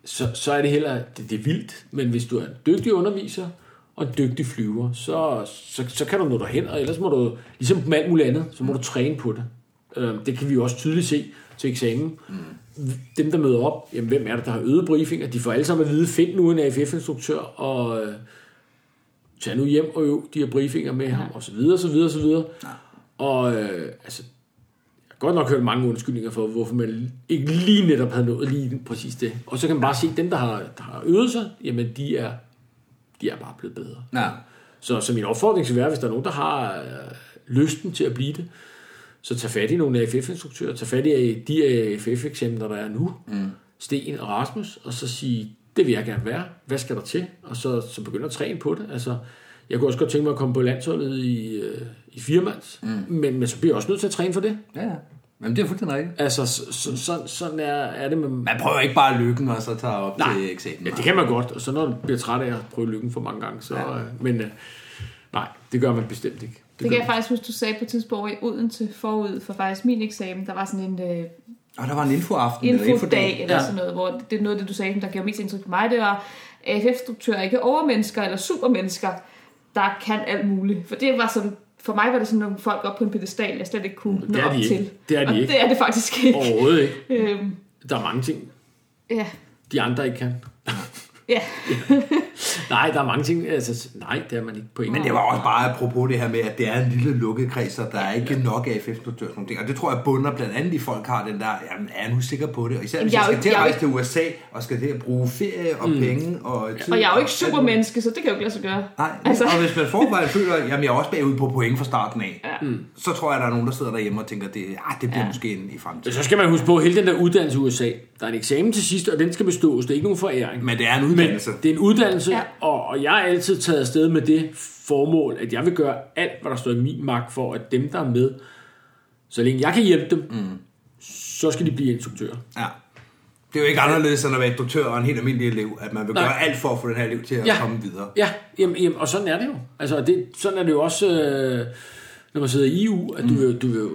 så, så er det heller... Det, det er vildt. Men hvis du er en dygtig underviser og en dygtig flyver, så, så, så kan du nå derhen. Og ellers må du, ligesom med alt muligt andet, så må du træne på det. Øh, Det kan vi jo også tydeligt se til eksamen. Mm. Dem, der møder op, jamen, hvem er det, der har øget briefinger? De får alle sammen at vide, find nu en AFF-instruktør, og øh, tag nu hjem og øv de her briefinger med ham, og så videre, så videre, så videre. Og øh, altså, jeg har godt nok hørt mange undskyldninger for, hvorfor man ikke lige netop havde nået lige præcis det. Og så kan man bare se, at dem, der har, der har øvet sig, jamen de er, de er bare blevet bedre. Ja. Så, så min opfordring skal være, hvis der er nogen, der har øh, lysten til at blive det, så tag fat i nogle AFF-instruktører, tag fat i de AFF-eksamener, der er nu, mm. Sten og Rasmus, og så sige, det vil jeg gerne være, hvad skal der til? Og så, så begynde at træne på det. Altså, jeg kunne også godt tænke mig at komme på landsholdet i, øh, i firmands, mm. men, men så bliver jeg også nødt til at træne for det. Ja, ja. Jamen, det er fuldstændig rigtigt. Altså, så, så, så, sådan er, er det med... Man prøver ikke bare lykken, og så tager op Nej, til eksamen. ja, det kan man godt, og så når du bliver træt af at prøve lykken for mange gange, så... Ja. Men øh, nej, det gør man bestemt ikke. Det kan gør jeg faktisk huske, du sagde på et tidspunkt i Odense forud for faktisk min eksamen. Der var sådan en øh, Og der var en infoaften. eller infodag eller Ja. sådan noget, hvor det er noget af det, du sagde, der gjorde mest indtryk på mig. Det var AFF-struktører, ikke overmennesker eller supermennesker, der kan alt muligt. For det var sådan, for mig var det sådan nogle folk op på en pedestal, jeg slet ikke kunne nå op ikke. til. Det er de og ikke. det er det faktisk ikke. Overhovedet ikke. Øhm, Der er mange ting, ja, de andre ikke kan. Ja. Nej, der er mange ting, altså, nej, det er man ikke på en Men det var også bare apropos det her med, at det er en lille lukket kreds, så der er ikke nok af AFF-instruktører og sådan ting. Og det tror jeg bunder blandt andet i folk har den der, jamen er jeg nu sikker på det? Og især Jamen, hvis jeg jeg, skal ikke- til at jeg rejse til USA, og skal til at bruge ferie og mm. penge og tid. Og jeg er jo ikke supermenneske, så det kan jo ikke lade sig gøre. Nej, Altså. og hvis man forvejen føler, at jamen, jeg er også bagud på point fra starten af, ja. så tror jeg, at der er nogen, der sidder derhjemme og tænker, at det, ah, det bliver ja. måske en i fremtiden. Så skal man huske på, at hele den der uddannelse i USA, der er en eksamen til sidst, og den skal bestås. Det er ikke nogen foræring. Men det er en Men uddannelse. det er en uddannelse, Ja. og, og jeg er altid taget afsted med det formål, at jeg vil gøre alt, hvad der står i min magt for, at dem, der er med, så længe jeg kan hjælpe dem, mm. så skal de blive instruktører. Ja. Det er jo ikke anderledes end at være instruktør og en helt almindelig elev, at man vil Nej. gøre alt for at få den her elev til at Ja. komme videre. Ja, jamen, jamen, og sådan er det jo. Altså, det, sådan er det jo også, øh, når man sidder i EU, at du, vil, du vil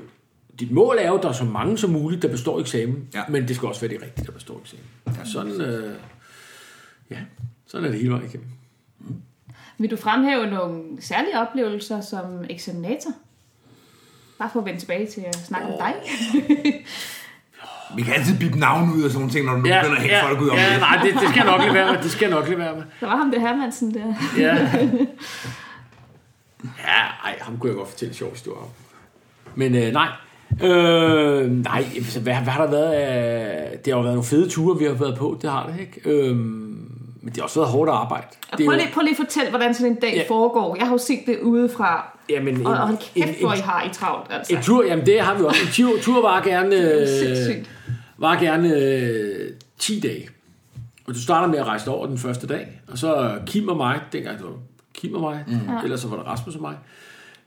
dit mål er jo, at der er så mange som muligt, der består eksamen, Ja. men det skal også være de rigtige, der består eksamen. Ja. Sådan, øh, ja, sådan er det hele vejen igennem. Vil du fremhæve nogle særlige oplevelser som eksaminator? Bare for at vende tilbage til at snakke oh. om dig. Vi kan altid bippe navn ud og sådan nogle ting, når du ja, begynder at hænge ja, folk ud om ja, det. nej, det, det skal jeg nok lade være med. Det skal jeg nok lade være med. Der var ham der Hermansen der. Ja. ja, ej, ham kunne jeg godt fortælle en sjov historie om. Men øh, nej. Øh, nej, hvad, hvad har der været af... Det har jo været nogle fede ture, vi har været på. Det har det, ikke? Øh, men det har også været hårdt arbejde. Og prøv, jo- lige, prøv lige at fortælle, hvordan sådan en dag Ja. foregår. Jeg har jo set det udefra. Jamen, en, Og, hold en, kæft, hvor I en, har I travlt, altså. en tur, jamen det har vi også. En tur, tur var gerne, øh, var gerne øh, 10 dage. Og du starter med at rejse over den første dag, og så Kim og mig, dengang det var Kim og mig, mm. ellers så var det Rasmus og mig,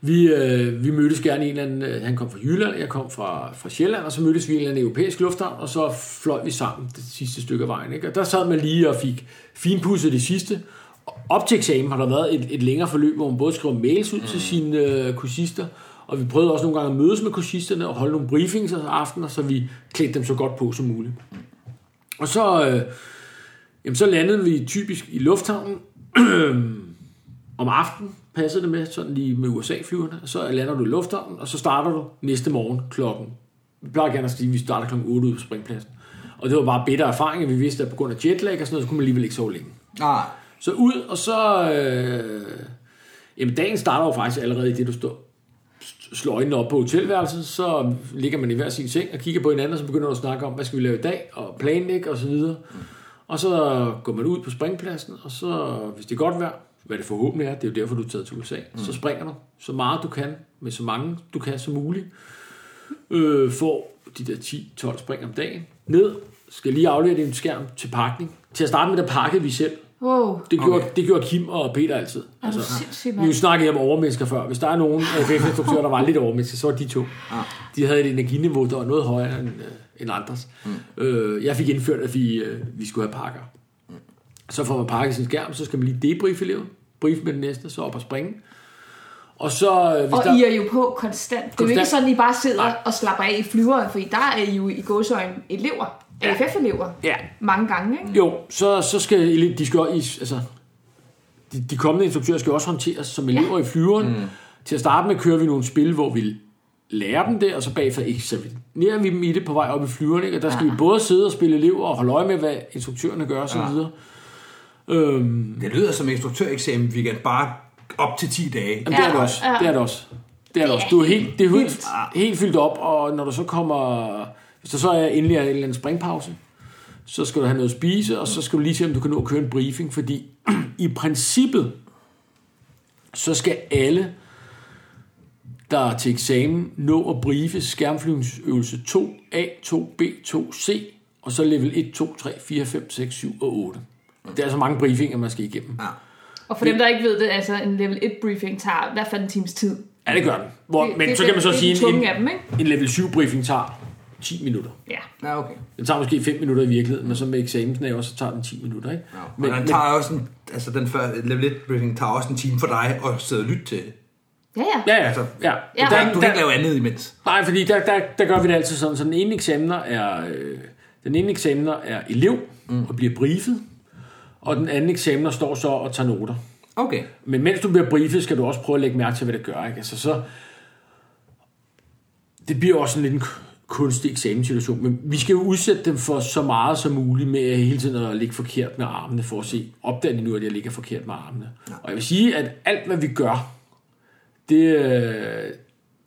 vi, øh, vi mødtes gerne i en eller anden, øh, han kom fra Jylland, jeg kom fra, fra Sjælland, og så mødtes vi i en eller anden europæisk lufthavn, og så fløj vi sammen det sidste stykke af vejen. Ikke? Og der sad man lige og fik finpudset det sidste. Og Op til eksamen har der været et, et længere forløb, hvor man både skriver mails ud mm. til sine øh, kursister, og vi prøvede også nogle gange at mødes med kursisterne og holde nogle briefings om aftener, så vi klædte dem så godt på som muligt. Og så, øh, jamen, så landede vi typisk i lufthavnen om aftenen, passer det med, sådan lige med USA-flyverne, så lander du i lufthavnen, og så starter du næste morgen klokken. Vi plejer gerne at sige, at vi starter klokken 8 ude på springpladsen. Og det var bare bedre erfaring, at vi vidste, at på grund af jetlag og sådan noget, så kunne man alligevel ikke sove længe. Nej. Så ud, og så... Øh, jamen, dagen starter jo faktisk allerede i det, du står slår øjnene op på hotelværelset, så ligger man i hver sin seng og kigger på hinanden, og så begynder du at snakke om, hvad skal vi lave i dag, og planlægge og så videre. Og så går man ud på springpladsen, og så, hvis det er godt vejr, hvad det forhåbentlig er, det er jo derfor, du er taget til USA, mm. så springer du så meget du kan, med så mange du kan som muligt, øh, får de der 10-12 spring om dagen, ned, skal lige aflevere din skærm til pakning. Til at starte med, der pakkede vi selv. Wow, Det gjorde, Okay. det gjorde Kim og Peter altid. du sindssyg, Vi har jo snakket om overmennesker før. Hvis der er nogen AFF-instruktører, der var lidt overmennesker, så var de to. De havde et energiniveau, der var noget højere end, øh, end andres. Mm. Øh, jeg fik indført, at vi, øh, vi skulle have pakker. Så får man pakket sin skærm, så skal man lige debriefe eleven. Brief med den næste, så op og springe. Og så... øh, Hvis Og der, I er jo på konstant. Det er jo ikke Konstant. sådan, I bare sidder Nej. og slapper af i flyveren, for der er I jo i gåsøjne elever. Ja. AFF-elever. Ja, Mange gange, ikke? Jo, så, så skal de skal også, altså, de, de kommende instruktører skal også håndteres som elever ja. i flyveren. Mm. Til at starte med kører vi nogle spil, hvor vi lærer dem det, og så bagefter eksaminerer vi dem i det på vej op i flyveren. Ikke? Og der skal ja. vi både sidde og spille elever og holde øje med, hvad instruktørerne gør osv. Ja. Øhm, Det lyder som instruktøreksamen weekend, bare op til 10 dage. Jamen, det er det også. ja. Det er det også. Det er det også. Du er helt, det er helt, helt fyldt op, og når du så kommer... Hvis der så er endelig er en eller anden springpause, så skal du have noget at spise, og så skal du lige se, om du kan nå at køre en briefing, fordi i princippet, så skal alle, der er til eksamen, nå at briefe skærmflyvningsøvelse 2A, 2B, 2C, og så level 1, 2, 3, 4, 5, 6, 7 og 8. Det er altså mange briefinger, man skal igennem. Ja. Og for dem, der ikke ved det, altså en level 1 briefing tager i hvert fald en times tid. Ja, det gør den. Hvor, Det- men det- så kan man så det sige, en, af dem, ikke? en level 7 briefing tager 10 minutter. Ja. Ja, okay. Den tager måske 5 minutter i virkeligheden, men så med eksamensnaver, så tager den 10 minutter. Ikke? Ja. Men, Men, den tager også en, altså den før level 1 briefing tager også en time for dig at sidde og lytte til det. Ja, ja. ja, ja. Altså, ja. Ja. Du, Der, kan, du kan ikke lave andet imens. Nej, fordi der, der, der gør vi det altid sådan, så den ene eksamener er, øh, den ene eksamener er elev mm. og bliver briefet, og den anden eksamener står så og tager noter. Okay. Men mens du bliver briefet, skal du også prøve at lægge mærke til, hvad det gør. Ikke? Altså, så, det bliver også en lidt en kunstig eksamenssituation, men vi skal jo udsætte dem for så meget som muligt med hele tiden at ligge forkert med armene, for at se, opdager de nu, at jeg ligger forkert med armene. Ja. Og jeg vil sige, at alt, hvad vi gør, det, øh,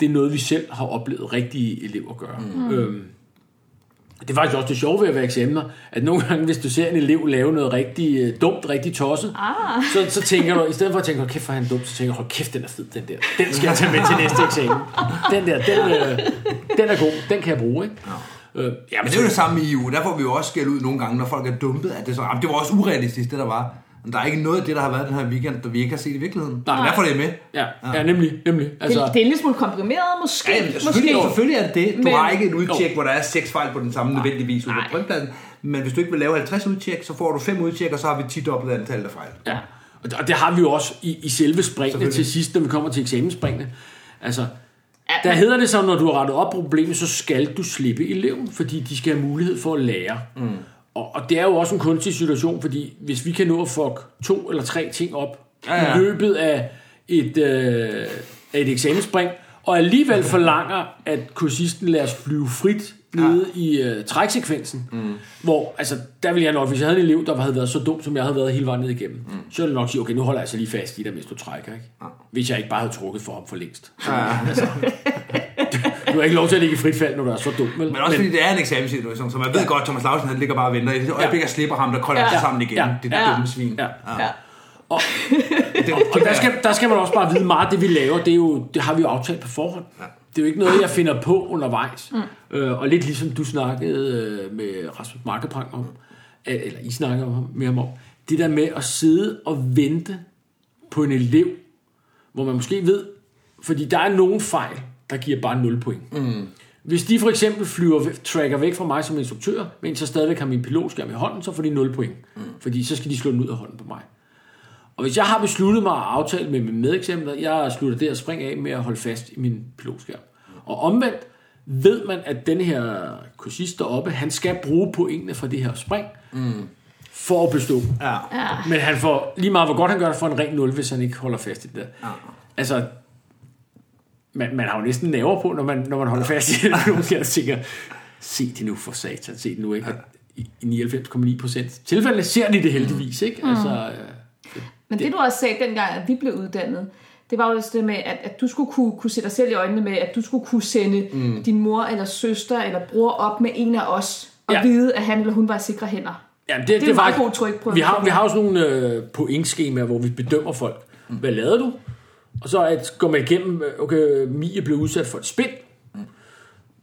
det er noget, vi selv har oplevet rigtige elever gøre. Mm. Øhm, det er faktisk også det sjove ved at være eksamener, at nogle gange, hvis du ser en elev lave noget rigtig øh, dumt, rigtig tosset, Ah. så, så tænker du, i stedet for at tænke, hold kæft, hvor er han dum, så tænker du, hold kæft, den er fed, den der. Den skal jeg tage med til næste eksamen. Den der, den, øh, den er god, den kan jeg bruge, ikke? Ja. Øh, ja, Men det er jo det samme i EU. Der får vi jo også skæld ud nogle gange, når folk er dumpet. At det, så, "Jamen, det var også urealistisk, det der var. Men der er ikke noget af det, der har været den her weekend, der vi ikke har set i virkeligheden. Nej. Nej. Derfor er det med. ja, ja, nemlig, nemlig. Det, Altså, det er en lille smule komprimeret, måske. Ja, jamen, selvfølgelig, måske. selvfølgelig er det det. Du Men- har ikke et udtjek, Jo. hvor der er seks fejl på den samme nødvendigvis ude på Nej. printpladsen. Men hvis du ikke vil lave 50 udtjek, så får du fem udtjek, og så har vi 10 dobbelt antallet af fejl. Ja, og det- og det har vi jo også i, i selve springene til sidst, når vi kommer til eksamensspringene. Altså, Ja, der hedder det så, når du har rettet op problemet, så skal du slippe eleven, fordi de skal have mulighed for at lære. Mm. Og, og det er jo også en kunstig situation, fordi hvis vi kan nå at få to eller tre ting op ja, Ja, ja. ja. i løbet af et, øh, af et eksamensspring, og alligevel forlanger, at kursisten lader os flyve frit nede i øh, træksekvensen, mm. hvor, altså, der ville jeg nok, hvis jeg havde en elev, der havde været så dum, som jeg havde været hele vejen ned igennem, mm. så ville jeg nok sige, okay, nu holder jeg altså lige fast i dig, mens du trækker, ikke? Ja. Hvis jeg ikke bare havde trukket for ham for længst. Ja. Du har ikke lov til at ligge i frit fald, når du er så dum, vel? Men også fordi det er en eksamenssituation, så man ved godt, Thomas Lausen han ligger bare og venter. I det øjeblik, jeg slipper ham, der krøller Ja. ja. sammen igen. Ja. Det der Ja. dumme svin. Ja. Ja. Og, Det, og der, skal, der skal man også bare vide meget, det vi laver, det, er jo, det har vi jo aftalt på forhånd. Ja. Det er jo ikke noget, jeg finder på undervejs. Mm. Øh, og lidt ligesom du snakkede øh, med Rasmus Markeprang om, øh, eller I snakkede om, med ham om, det der med at sidde og vente på en elev, hvor man måske ved, fordi der er nogle fejl, der giver bare 0 point. Mm. Hvis de for eksempel flyver, tracker væk fra mig som instruktør, mens jeg stadigvæk har min pilotskærm i hånden, så får de 0 point. Mm. Fordi så skal de slå den ud af hånden på mig. Og hvis jeg har besluttet mig at aftale med mine medeksempler, jeg slutter det at springe af med at holde fast i min pilotskærm. Og omvendt ved man, at den her kursist deroppe, han skal bruge pointene fra det her spring, mm. for at bestå. ja. Ja. Men han får, lige meget hvor godt han gør det, får en ren 0, hvis han ikke holder fast i det der. Ja. Altså, man, man har jo næsten nerver på, når man, når man holder fast i det. Nogle jeg tænker, se det nu for satan, se det nu ikke. I i 99,9 procent tilfælde ser de det heldigvis, ikke? Altså, øh, Men det du også sagde dengang, at vi blev uddannet, det var jo også det med, at, at du skulle kunne, kunne se dig selv i øjnene med, at du skulle kunne sende mm. din mor eller søster eller bror op med en af os, og Ja. vide, at han eller hun var i sikre hænder. Ja, det, Det er en meget god trykprøve. Vi har, vi har også nogle øh, pointskemaer, hvor vi bedømmer folk. Hvad lavede du? Og så at, går man igennem, øh, okay, Mie blev udsat for et spind.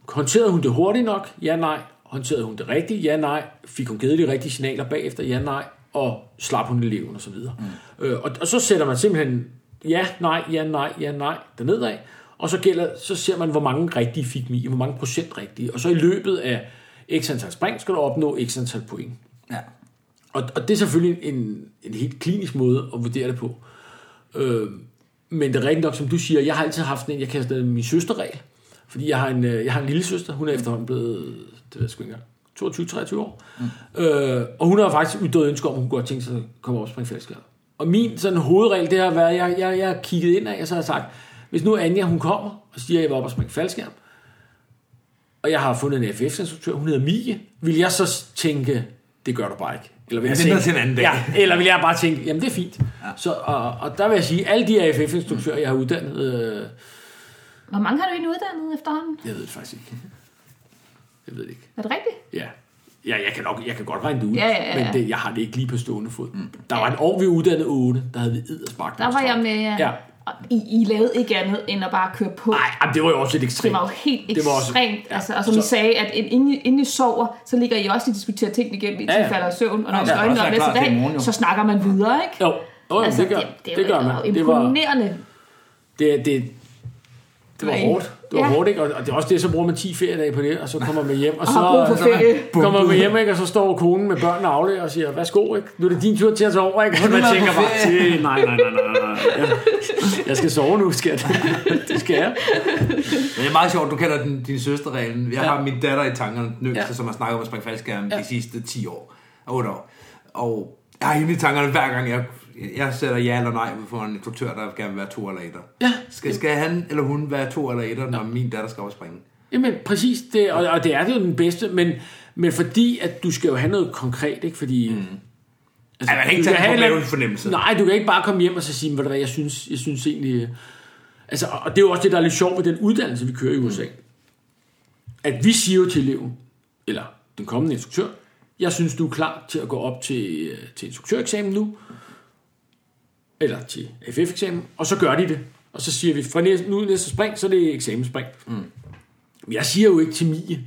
Håndterede hun det hurtigt nok? Ja, nej. Håndterede hun det rigtigt? Ja, nej. Fik hun givet de rigtige signaler bagefter? Ja, nej. Og slap hun eleven og så videre. Mm. Øh, og, og så sætter man simpelthen ja, nej, ja, nej, ja, nej derned af. Og så, gælder, så ser man, hvor mange rigtige fik Mie, hvor mange procent rigtige. Og så i løbet af x antal spring skal du opnå x antal point. ja. Og, og det er selvfølgelig en, en helt klinisk måde at vurdere det på. Øh, men det er rigtigt nok, som du siger, jeg har altid haft en, jeg kalder det min søsterregel. Fordi jeg har en, øh, jeg har en lille søster, hun er efterhånden blevet, det ved jeg sgu ikke engang, 22-23 år. Mm. Øh, og hun har faktisk ytret ønske om, at hun godt tænke sig at komme op og springe fællesskab. Og min sådan hovedregel, det har været, at jeg, jeg, jeg har kigget ind af, og så har jeg sagt, hvis nu Anja, hun kommer og siger, at jeg vil op og springe faldskærm, og jeg har fundet en FF-instruktør, hun hedder Mie, vil jeg så tænke, det gør du bare ikke. Eller vil jeg, tænke, til en anden dag. Ja, eller vil jeg bare tænke, jamen det er fint. Ja. Så, og, og der vil jeg sige, alle de her FF-instruktører, jeg har uddannet, øh, Hvor mange har du egentlig uddannet efterhånden? jeg ved det faktisk ikke. Jeg ved det ikke. Er det rigtigt? Ja. Ja, jeg kan, nok, jeg kan godt regne det ud, Ja, ja, ja. men det, jeg har det ikke lige på stående fod. Mm. Der var en år, vi uddannede 8, der havde vi edderspark. Der var jeg med, ja. Ja. I, I lavede ikke andet end at bare køre på. Nej, det var jo også lidt ekstremt. Det var jo helt Det var også- ekstremt. ja. altså, og som Så- I sagde, at inden I, inden I sover, så ligger I også og diskuterer tingene igennem, indtil Ja, ja. I falder i søvn. Og når I Ja, skal ja, øjnene op er næste i morgen, dag, jo. så snakker man videre, ikke? Jo, jo altså, det gør, det, det, det, gør var man. Det var, imponerende. det, det, det var Nej. hårdt. Det var Ja. hårdt, ikke? Og og det er også det, så bruger man 10 feriedage på det, og så kommer man hjem, og Og så for ferie. kommer man hjem, ikke? Og så står konen med børnene og afleverer og siger, værsgo, ikke? Nu er det din tur til at sove, ikke? Og man tænker bare, "Til- nej, nej, nej, nej, nej. Jeg, jeg skal sove nu, jeg. Det skal jeg. Men det er meget sjovt, du kender den, din søsterreglen. Jeg Ja. har min datter i tankerne, den yngste, Ja. som har snakket om at springe faldskærm Ja. de sidste 10 år. 8 år. Og jeg har hende i tankerne hver gang, jeg, jeg sætter ja eller nej for en instruktør, der gerne vil være to eller etter. Ja. Skal, skal han eller hun være to eller etter, når min datter skal op og springe? Jamen, præcis. Det, og, og det er det jo den bedste, men, men fordi, at du skal jo have noget konkret, ikke? Fordi... Mm. Altså, Ej, man kan ikke tage en- fornemmelse. Nej, du kan ikke bare komme hjem og så sige, hvad, jeg synes, jeg synes egentlig... øh, Altså, og det er jo også det, der er lidt sjovt ved den uddannelse, vi kører i USA. At vi siger jo til eleven, eller den kommende instruktør, jeg synes, du er klar til at gå op til, øh, til instruktøreksamen nu, eller til AFF-eksamen, og så gør de det. Og så siger vi, fra næste, nu næste spring, så er det eksamensspring. Mm. Men jeg siger jo ikke til Mie,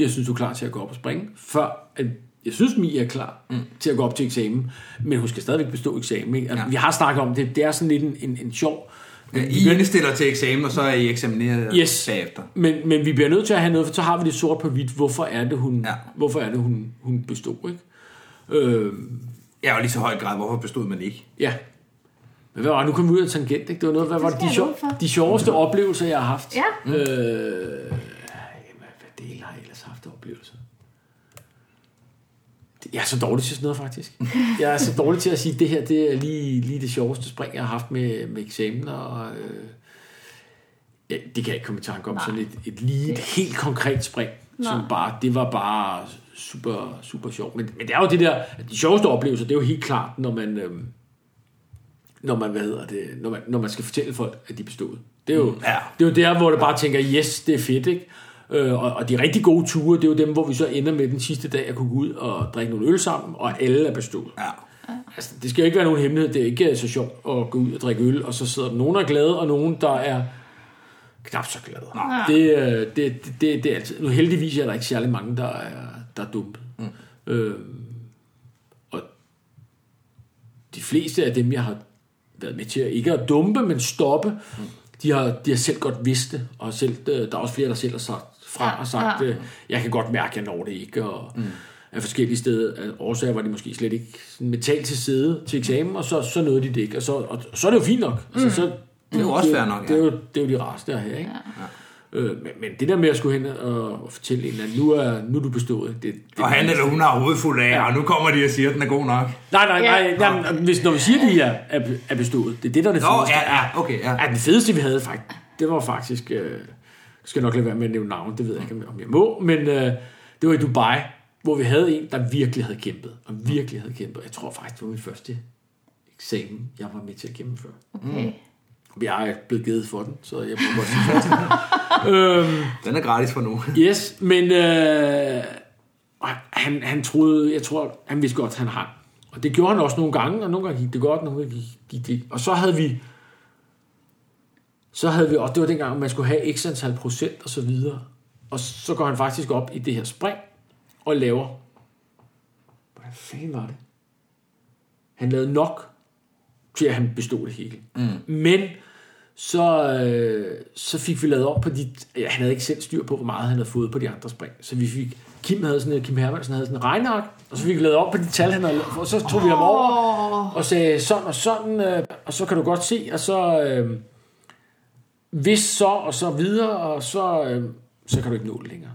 jeg synes, du er klar til at gå op og springe, før at jeg synes, Mie er klar mm. til at gå op til eksamen, men hun skal stadigvæk bestå eksamen. Ikke? Altså, Ja. Vi har snakket om det, det er sådan lidt en, en, en sjov... Ja, I indstiller til eksamen, og så er I eksamineret Yes. bagefter. Men, men vi bliver nødt til at have noget, for så har vi det sort på hvidt. Hvorfor er det, hun, Ja. hvorfor er det, hun, hun bestod? Ikke? Øh, Ja, og lige så høj grad, hvorfor bestod man ikke? ja. Men hvad var? Nu kom vi ud af tangent, ikke? Det var noget, hvad var det, de, sjov, de sjoveste oplevelser, jeg har haft. Ja. Øh, jamen, hvad del har jeg ellers haft af oplevelser? Jeg er så dårlig til sådan noget, faktisk. Jeg er så dårlig til at sige, at det her det er lige, lige det sjoveste spring, jeg har haft med, med eksamener. Og, øh, ja, det kan jeg ikke komme i tanke om. Nej. Sådan et, et lige et helt konkret spring, som Nej. bare, det var bare super, super sjovt. Men, men det er jo det der, de sjoveste oplevelser, det er jo helt klart, når man... Øh, når man, hvad hedder det, når man, når man skal fortælle folk, at de bestod. Det er jo, Ja. det er jo der, hvor det bare tænker, yes, det er fedt, ikke? Øh, og, og de rigtig gode ture, det er jo dem, hvor vi så ender med den sidste dag at kunne gå ud og drikke nogle øl sammen, og alle er bestået. Ja. Altså, det skal jo ikke være nogen hemmelighed. Det er ikke så sjovt at gå ud og drikke øl, og så sidder der nogen, der er glade, og nogen, der er knap så glade. Nej. Det, øh, det, det, det, det er altid. Nu heldigvis er der ikke særlig mange, der er, der er dumpet. Mm. Øh, og de fleste af dem, jeg har været med til at ikke at dumpe, men stoppe, mm. de, har, de har selv godt vidst det, og selv, øh, der er også flere, der selv har sagt fra og sagt, ja. øh, jeg kan godt mærke, at jeg når det ikke, og mm. af forskellige steder, af årsager var de måske slet ikke mentalt til side til eksamen, og så, så nåede de det ikke, og så, og, så er det jo fint nok. Altså, så, Det er jo også fair nok, Det er ja. jo, det er jo de rareste have, ikke? Ja. Øh, men, men det der med at skulle hen og, og fortælle en, at nu er, nu er du bestået, det, det Og han eller hun har hovedet fuld af, og nu kommer de og siger, at den er god nok. Nej, nej, nej. Ja. jamen, hvis, når vi siger, at de er, er, er bestået, det er det, der er det Nå, fedeste. ja, ja, okay, ja. Ja, den fedeste, vi havde faktisk, det var faktisk, øh, skal jeg nok lade være med at nævne navn, det ved jeg ikke, om jeg må, men øh, det var i Dubai, hvor vi havde en, der virkelig havde kæmpet, og virkelig havde kæmpet. Jeg tror faktisk, det var min første eksamen, jeg var med til at gennemføre. Okay. Jeg er blevet givet for den, så jeg må godt sige først. øhm, Den er gratis for nu. Yes, men øh, og han, han troede, jeg tror, han vidste godt, han hang. Og det gjorde han også nogle gange, og nogle gange gik det godt, nogle gange gik, det. Og så havde vi, så havde vi, og det var dengang, man skulle have x antal procent og så videre. Og så går han faktisk op i det her spring, og laver, hvordan fanden var det? Han lavede nok til, at han bestod det hele. Mm. Men så, øh, så fik vi lavet op på de... Ja, han havde ikke selv styr på, hvor meget han havde fået på de andre spring. Så vi fik... Kim, havde sådan, Kim Hermansen havde sådan en regneark, og så fik vi lavet op på de tal, han havde lavet, og så tog vi ham over og sagde sådan og sådan, øh, og så kan du godt se, og så... Øh, hvis så, og så videre, og så, øh, så kan du ikke nå det længere.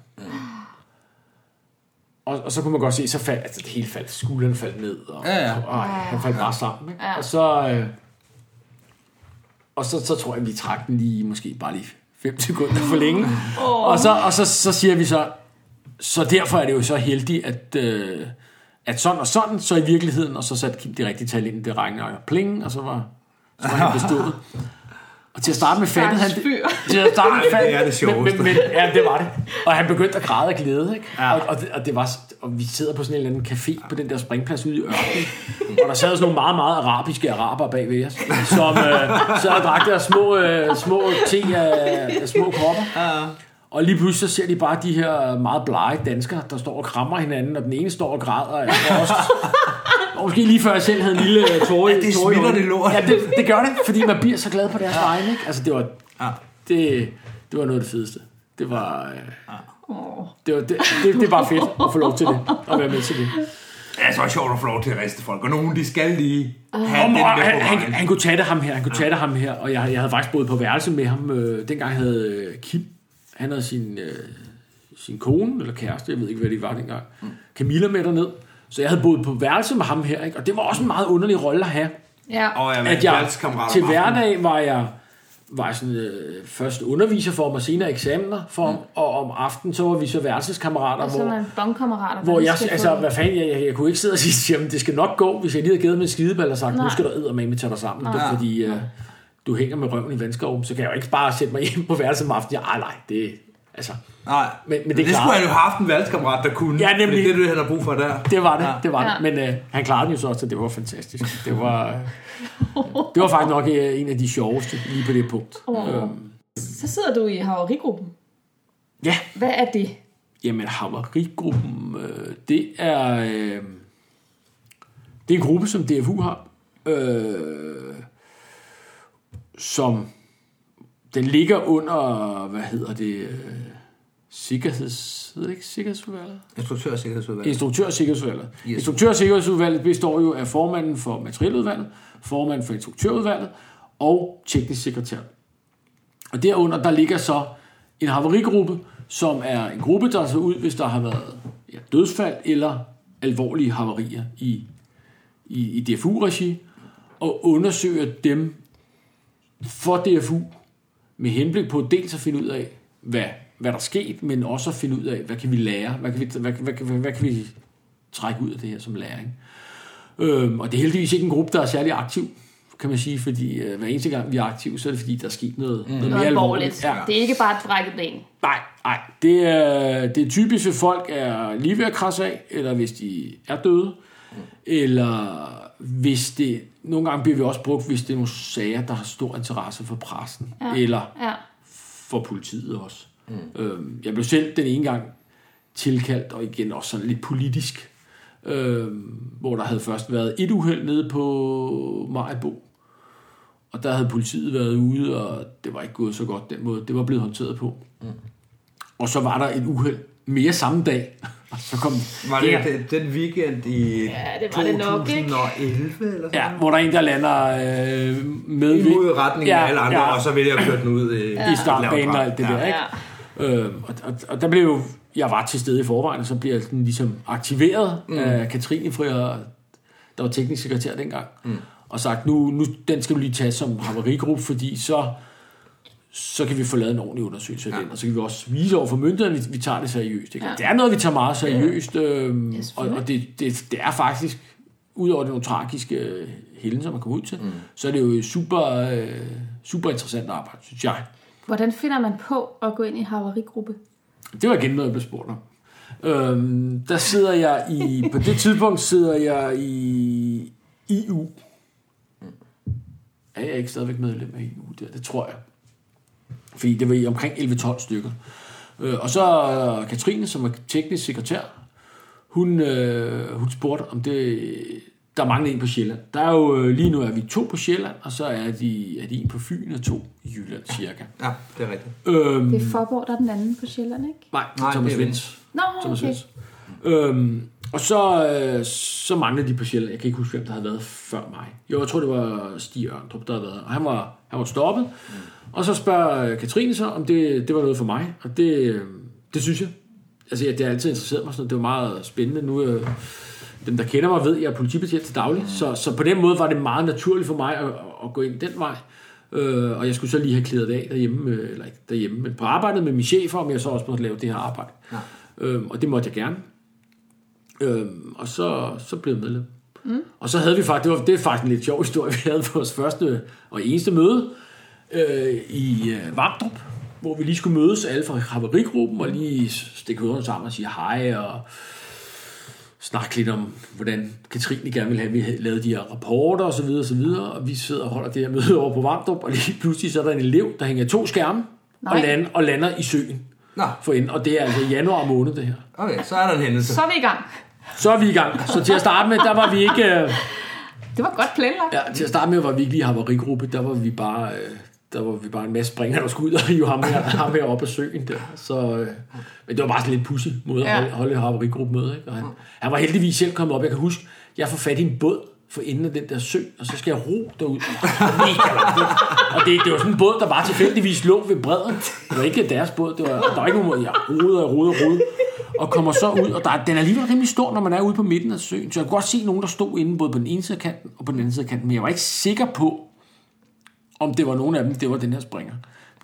Og, og så kunne man godt se, så faldt altså, det hele faldt, skuldrene faldt ned, og, Ja, ja. og han faldt bare sammen. Ikke? Ja. Og så... Øh, og så, så tror jeg, vi trak den lige, måske bare lige 5 sekunder for længe. Oh. Og, så, og så, så siger vi så, så derfor er det jo så heldigt, at, øh, at sådan og sådan, så i virkeligheden, og så satte Kim de rigtige tal ind, det regner og pling, og så var, så var han bestået. Og til at starte med fandt han... Fyr. Til at starte med fandt, det er det sjoveste. Men, men, ja, det var det. Og han begyndte at græde af glæde, ikke? Ja. Og, og, det, og, det var, og vi sidder på sådan en eller anden café på den der springplads ude i ørkenen. og der sad sådan nogle meget, meget arabiske araber bag ved os, som øh, sad og drak deres små, øh, små te af, af små kopper. Ja. Og lige pludselig så ser de bare de her meget blege danskere, der står og krammer hinanden, og den ene står og græder. Tror også, og måske lige før jeg selv havde en lille øh, tåre i Ja, det smitter det lort. Ja, det, det gør det, fordi man bliver så glad på deres ja. vegne. Ikke? Altså, det var... Ja. Det, Det var noget af det fedeste. Det var, øh, Åh. det, var det, det, det bare fedt at få lov til det, at være med til det. Det er så sjovt at få lov til at riste folk, og nogen de skal lige have Og, den der han, han, han kunne tage det ham her, han kunne tage det ham her, og jeg, jeg havde faktisk boet på værelse med ham. Øh, dengang havde øh, Kim, han havde sin, øh, sin kone, eller kæreste, jeg ved ikke, hvad det var dengang, Camilla med derned. Så jeg havde boet på værelse med ham her, ikke? og det var også en meget underlig rolle at have. Ja. Og jeg At jeg, til hverdag var jeg var jeg sådan, øh, først underviser for ham, og senere eksamener for ham, og om aftenen så var vi så værelseskammerater, Og så hvor, er man bongkammerater. hvor jeg, altså, hvad fanden, jeg, jeg, jeg kunne ikke sidde og sige, jamen det skal nok gå, hvis jeg lige havde givet med en skideball og sagt, nu Nej. skal du eddermame tage dig sammen, Nej. fordi øh, du hænger med røven i vandskoven, så kan jeg jo ikke bare sætte mig hjem på værelset om aftenen. Ja, ej, nej, det, altså, Nej, Men- men det det, det skulle han jo have haft en valgskammerat, der kunne. Ja, nemlig. Det er det, han har brug for der. det var det, Ja. det var det. Men øh, han klarede den jo så også, og det var fantastisk. Det var, øh, det var faktisk nok øh, en af de sjoveste lige på det punkt. Åh. Øhm, Så sidder du i haverigruppen. ja, Hvad er det? Jamen, Havarigruppen, øh, det er... Øh, det er en gruppe, som DFU har, øh, som den ligger under, hvad hedder det, øh, sikkerheds... Hedder det ikke sikkerhedsudvalget? Instruktør og sikkerhedsudvalg. Instruktør- og sikkerhedsudvalget. Yes. Instruktør- og sikkerhedsudvalget består jo af formanden for materieludvalget, formanden for instruktørudvalget og teknisk sekretær. Og derunder, der ligger så en havarigruppe, som er en gruppe, der så ud, hvis der har været ja, dødsfald eller alvorlige havarier i, i, i DFU-regi, og undersøger dem for DFU med henblik på dels at finde ud af, hvad, hvad der er sket, men også at finde ud af, hvad kan vi lære, hvad kan vi, hvad, hvad, hvad, hvad kan vi trække ud af det her som læring. Øhm, og det er heldigvis ikke en gruppe, der er særlig aktiv, kan man sige, fordi øh, hver eneste gang vi er aktive, så er det fordi, der er sket noget, mm. noget Noget mere alvorligt. Ja. Det er ikke bare et brækket ben. Nej, nej. Det er, det er typisk, hvis folk er lige ved at krasse af, eller hvis de er døde, eller hvis det... Nogle gange bliver vi også brugt, hvis det er nogle sager, der har stor interesse for pressen, Ja. eller Ja. for politiet også. Mm. Øhm, jeg blev selv den ene gang tilkaldt, og igen også sådan lidt politisk, øhm, hvor der havde først været et uheld nede på Majbo, og der havde politiet været ude, og det var ikke gået så godt den måde. Det var blevet håndteret på. Mm. Og så var der et uheld mere samme dag, og så kom Var det Ja. den, den weekend i Ja, det var det nok, ikke? 2011 eller sådan Ja, hvor der er en, der lander øh, med Imod retningen Ja, af alle andre, ja. og så vælger jeg køre den ud i, i startbanen og alt det der, ikke? Ja. Øh, og, og, og der blev jo, jeg var til stede i forvejen, og så blev jeg sådan ligesom aktiveret mm. af Katrine Frier, der var teknisk sekretær dengang, mm. og sagt, nu, nu den skal du lige tage som havarigruppe, fordi så, så kan vi få lavet en ordentlig undersøgelse af ja. den, og så kan vi også vise over for myndighederne, at vi, tager det seriøst. Ikke? Ja. Det er noget, vi tager meget seriøst, øh, Ja, og, og det, det, det er faktisk, udover det nogle tragiske øh, hændelser, man kommer ud til, mm. så er det jo super, øh, super interessant arbejde, synes jeg. Hvordan finder man på at gå ind i haverigruppe? Det var igen noget, jeg blev spurgt om. Øhm, der sidder jeg i, på det tidspunkt sidder jeg i EU. Er jeg ikke stadigvæk medlem af EU der? Det tror jeg. Fordi det var i omkring 11-12 stykker. Øh, og så øh, Katrine, som er teknisk sekretær, hun, øh, hun spurgte, om det... Der mangler en på Sjælland. Der er jo, øh, lige nu er vi to på Sjælland, og så er de, er de en på Fyn og to i Jylland, cirka. Ja, det er rigtigt. Øhm, Det er Forborg, der er den anden på Sjælland, ikke? nej, Nej, Thomas det er Vents. Nå, Thomas okay. Vents. Øhm, og så, øh, så manglede de på Sjælland. Jeg kan ikke huske, hvem der havde været før mig. Jo, jeg tror, det var Stig Ørndrup, der havde været. Og han var, han var stoppet. Mm. Og så spørger øh, Katrine så, om det, det var noget for mig. Og det, det synes jeg. Altså, ja, det har altid interesseret mig. Sådan, noget. det var meget spændende. Nu, øh, dem, der kender mig, ved, at jeg er politibetjent til daglig. Mm. Så, så på den måde var det meget naturligt for mig at, at gå ind den vej. Øh, og jeg skulle så lige have klædet af derhjemme, øh, eller ikke derhjemme, men på arbejdet med min chef, om jeg så også måtte lave det her arbejde. Ja. Øhm, og det måtte jeg gerne. Øhm, og så, så blev jeg medlem. Mm. Og så havde vi faktisk, det, var, det er faktisk en lidt sjov historie, vi havde vores første og eneste møde øh, i øh, Vamdrup, hvor vi lige skulle mødes alle fra haverigruppen og lige stikke hovederne sammen og sige hej og snakke lidt om, hvordan Katrine gerne ville have, at vi havde lavet de her rapporter og så videre og så videre, og vi sidder og holder det her møde over på Vamdrup, og lige pludselig så er der en elev, der hænger to skærme og, Nej. land, og lander i søen Nå, for enden, og det er altså i januar måned det her. okay, så er der en hændelse. Så er vi i gang. Så er vi i gang. Så til at starte med, der var vi ikke... Øh, Det var godt planlagt. ja, til at starte med var vi ikke lige havarigruppe. Der var vi bare... Øh, der var vi bare en masse springere, der skulle ud og hive ham her, ham her op ad søen der. Så, øh, men det var bare sådan lidt pussy måde at holde, holde haverigruppemøde. Ikke? Og han, han var heldigvis selv kommet op. Jeg kan huske, jeg får fat i en båd for enden af den der sø, og så skal jeg ro derud. Og det, det var sådan en båd, der bare tilfældigvis lå ved bredden. Det var ikke deres båd. Det var, der var ikke nogen måde. Jeg rodede og rodede og rodede. Og kommer så ud, og der, er- den er alligevel rimelig stor, når man er ude på midten af søen. Så jeg kunne godt se nogen, der stod inde både på den ene side af kanten og på den anden side af kanten. Men jeg var ikke sikker på, om det var nogen af dem, det var den her springer.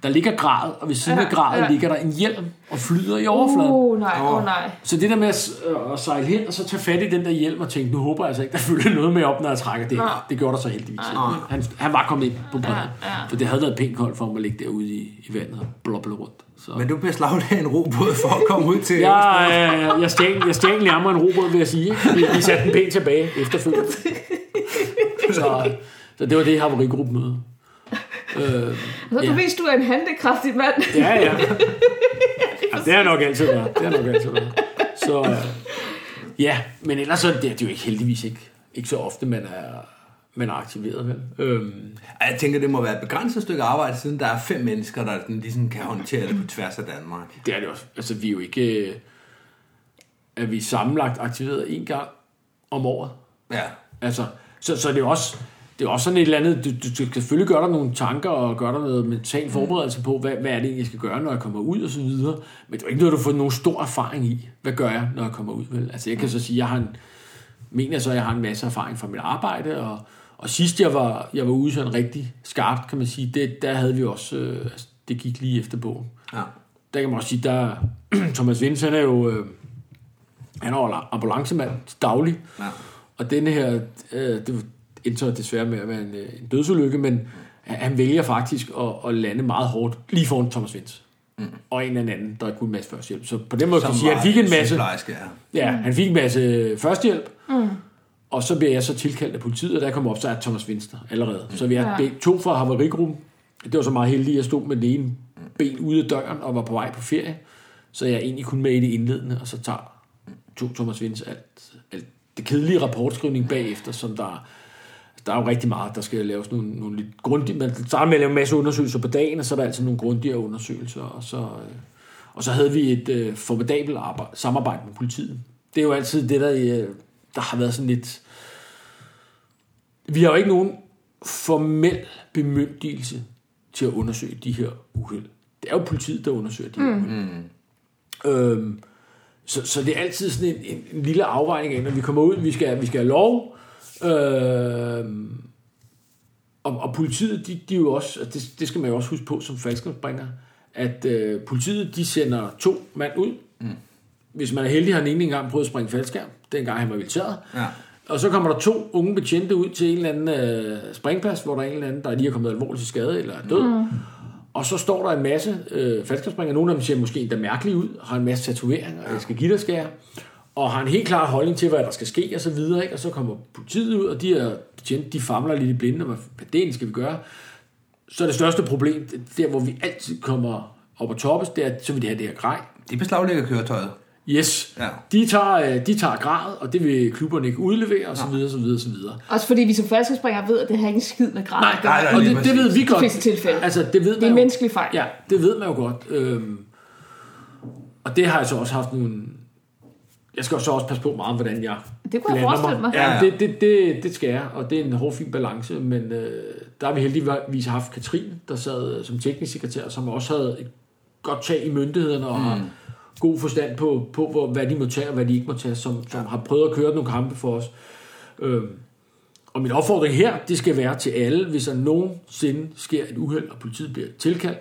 Der ligger grad, og ved siden af Ja, gradet ja. ligger der en hjelm og flyder i overfladen. Uh, nej, åh oh, nej. Så det der med at, øh, at sejle hen og så tage fat i den der hjelm og tænke, nu håber jeg altså ikke, der følger noget med op, når jeg trækker det. Nej. Det gjorde der så heldigvis. ikke. Han, han var kommet ind på bredden. Ja, ja. For det havde været pænt koldt for ham at ligge derude i, i vandet og bloble rundt. Så. Men du beslaglagde en robåd for at komme ud til... Jeg, øh, jeg, stjal, jeg stjal nærmere en robåd, vil jeg sige. ikke? Vi, vi satte den pænt tilbage efterfølgende. Så, så det var det haverigruppen møde. Øh, Så du Ja. viste, du er en handekraftig mand. ja, ja. ja det har nok altid været. Det har nok altid været. Så øh, ja, men ellers så, det, det er jo ikke heldigvis ikke, ikke så ofte, man er, man er aktiveret. Vel? Øhm, Jeg tænker, det må være et begrænset stykke arbejde, siden der er fem mennesker, der sådan ligesom kan håndtere det på tværs af Danmark. det er det også. Altså, vi er jo ikke... Øh, er vi sammenlagt aktiveret en gang om året? Ja. Altså, så, så det er jo også, det er også sådan et eller andet, du, du, skal selvfølgelig gøre dig nogle tanker og gøre dig noget mental forberedelse på, hvad, hvad er det jeg skal gøre, når jeg kommer ud og så videre. Men det er ikke noget, du får nogen stor erfaring i. Hvad gør jeg, når jeg kommer ud? Vel? Altså, jeg kan så sige, jeg har en, mener så, at jeg har en masse erfaring fra mit arbejde, og, og sidst jeg var, jeg var ude sådan rigtig skarpt, kan man sige, det, der havde vi også, øh, altså, det gik lige efter bogen. ja. Der kan man også sige, der Thomas Vince, han er jo, øh, han er ambulancemand daglig, ja. og denne her, øh, det endte desværre med at være en, øh, en dødsulykke, men han vælger faktisk at, at lande meget hårdt lige foran Thomas Vince. Mm. Og en eller anden, der kunne en masse førstehjælp. Så på den måde kan man sige, at han fik en masse, ja. ja, han fik en masse førstehjælp, mm. og så bliver jeg så tilkaldt af politiet, og der kommer op, så er Thomas Vince der allerede. Så vi er Ja. to fra haverigruppen. Det var så meget heldigt, at jeg stod med det ene ben ude af døren og var på vej på ferie, så jeg egentlig kun med i det indledende, og så tager to Thomas Vince alt, alt det kedelige rapportskrivning bagefter, som der der er jo rigtig meget, der skal laves nogle, nogle lidt grundige, man starter med at lave en masse undersøgelser på dagen, og så er der altid nogle grundigere undersøgelser, og så, øh, og så havde vi et øh, formidabelt arbejde, samarbejde med politiet. Det er jo altid det, der, øh, der har været sådan lidt... Vi har jo ikke nogen formel bemyndigelse til at undersøge de her uheld. Det er jo politiet, der undersøger de her uheld. Øhm, så, så det er altid sådan en, en, en lille afvejning af, når vi kommer ud, vi skal, vi skal have lov, øhm, og, og politiet, de, de er jo også, og det, det skal man jo også huske på som falskensbringer, at øh, politiet, de sender to mand ud. Mm. Hvis man er heldig, har den ene engang prøvet at springe faldskærm, dengang han var militæret. Ja. Og så kommer der to unge betjente ud til en eller anden øh, springplads, hvor der er en eller anden, der lige er kommet alvorligt til skade eller er død. Mm. Og så står der en masse øh, faldskærmsspringere. Nogle af dem ser måske endda mærkeligt ud, har en masse tatoveringer, og jeg skal give dig skære. Og har en helt klar holdning til, hvad der skal ske og så videre. Ikke? Og så kommer politiet ud, og de er betjente, de famler lidt i blinde, hvad hvad det egentlig skal vi gøre. Så det største problem, der hvor vi altid kommer op og toppes, det er, at så vil de have det her grej. De beslaglægger køretøjet. Yes, Ja. de, tager, øh, de tager grad, og det vil klubberne ikke udlevere, og så videre, så videre, så videre. Også fordi vi som falskespringere ved, at det har ikke en skid med grad gøre. nej, nej. og det, det ved vi godt. fleste tilfælde. Altså, det ved Det er man en menneskelig fejl. Ja, det ved man jo godt. Øhm, og det har jeg så også haft nogle... Jeg skal jo så også passe på meget, hvordan jeg Det kunne jeg blander forestille mig. Ja, Ja, ja. det, det, det, det skal jeg, og det er en hård fin balance, men øh, der har vi heldigvis haft Katrine, der sad øh, som teknisk sekretær, som også havde et godt tag i myndighederne og mm. har god forstand på, på hvor, hvad de må tage og hvad de ikke må tage, som, som har prøvet at køre nogle kampe for os. Øhm, og min opfordring her, det skal være til alle, hvis der nogensinde sker et uheld, og politiet bliver tilkaldt.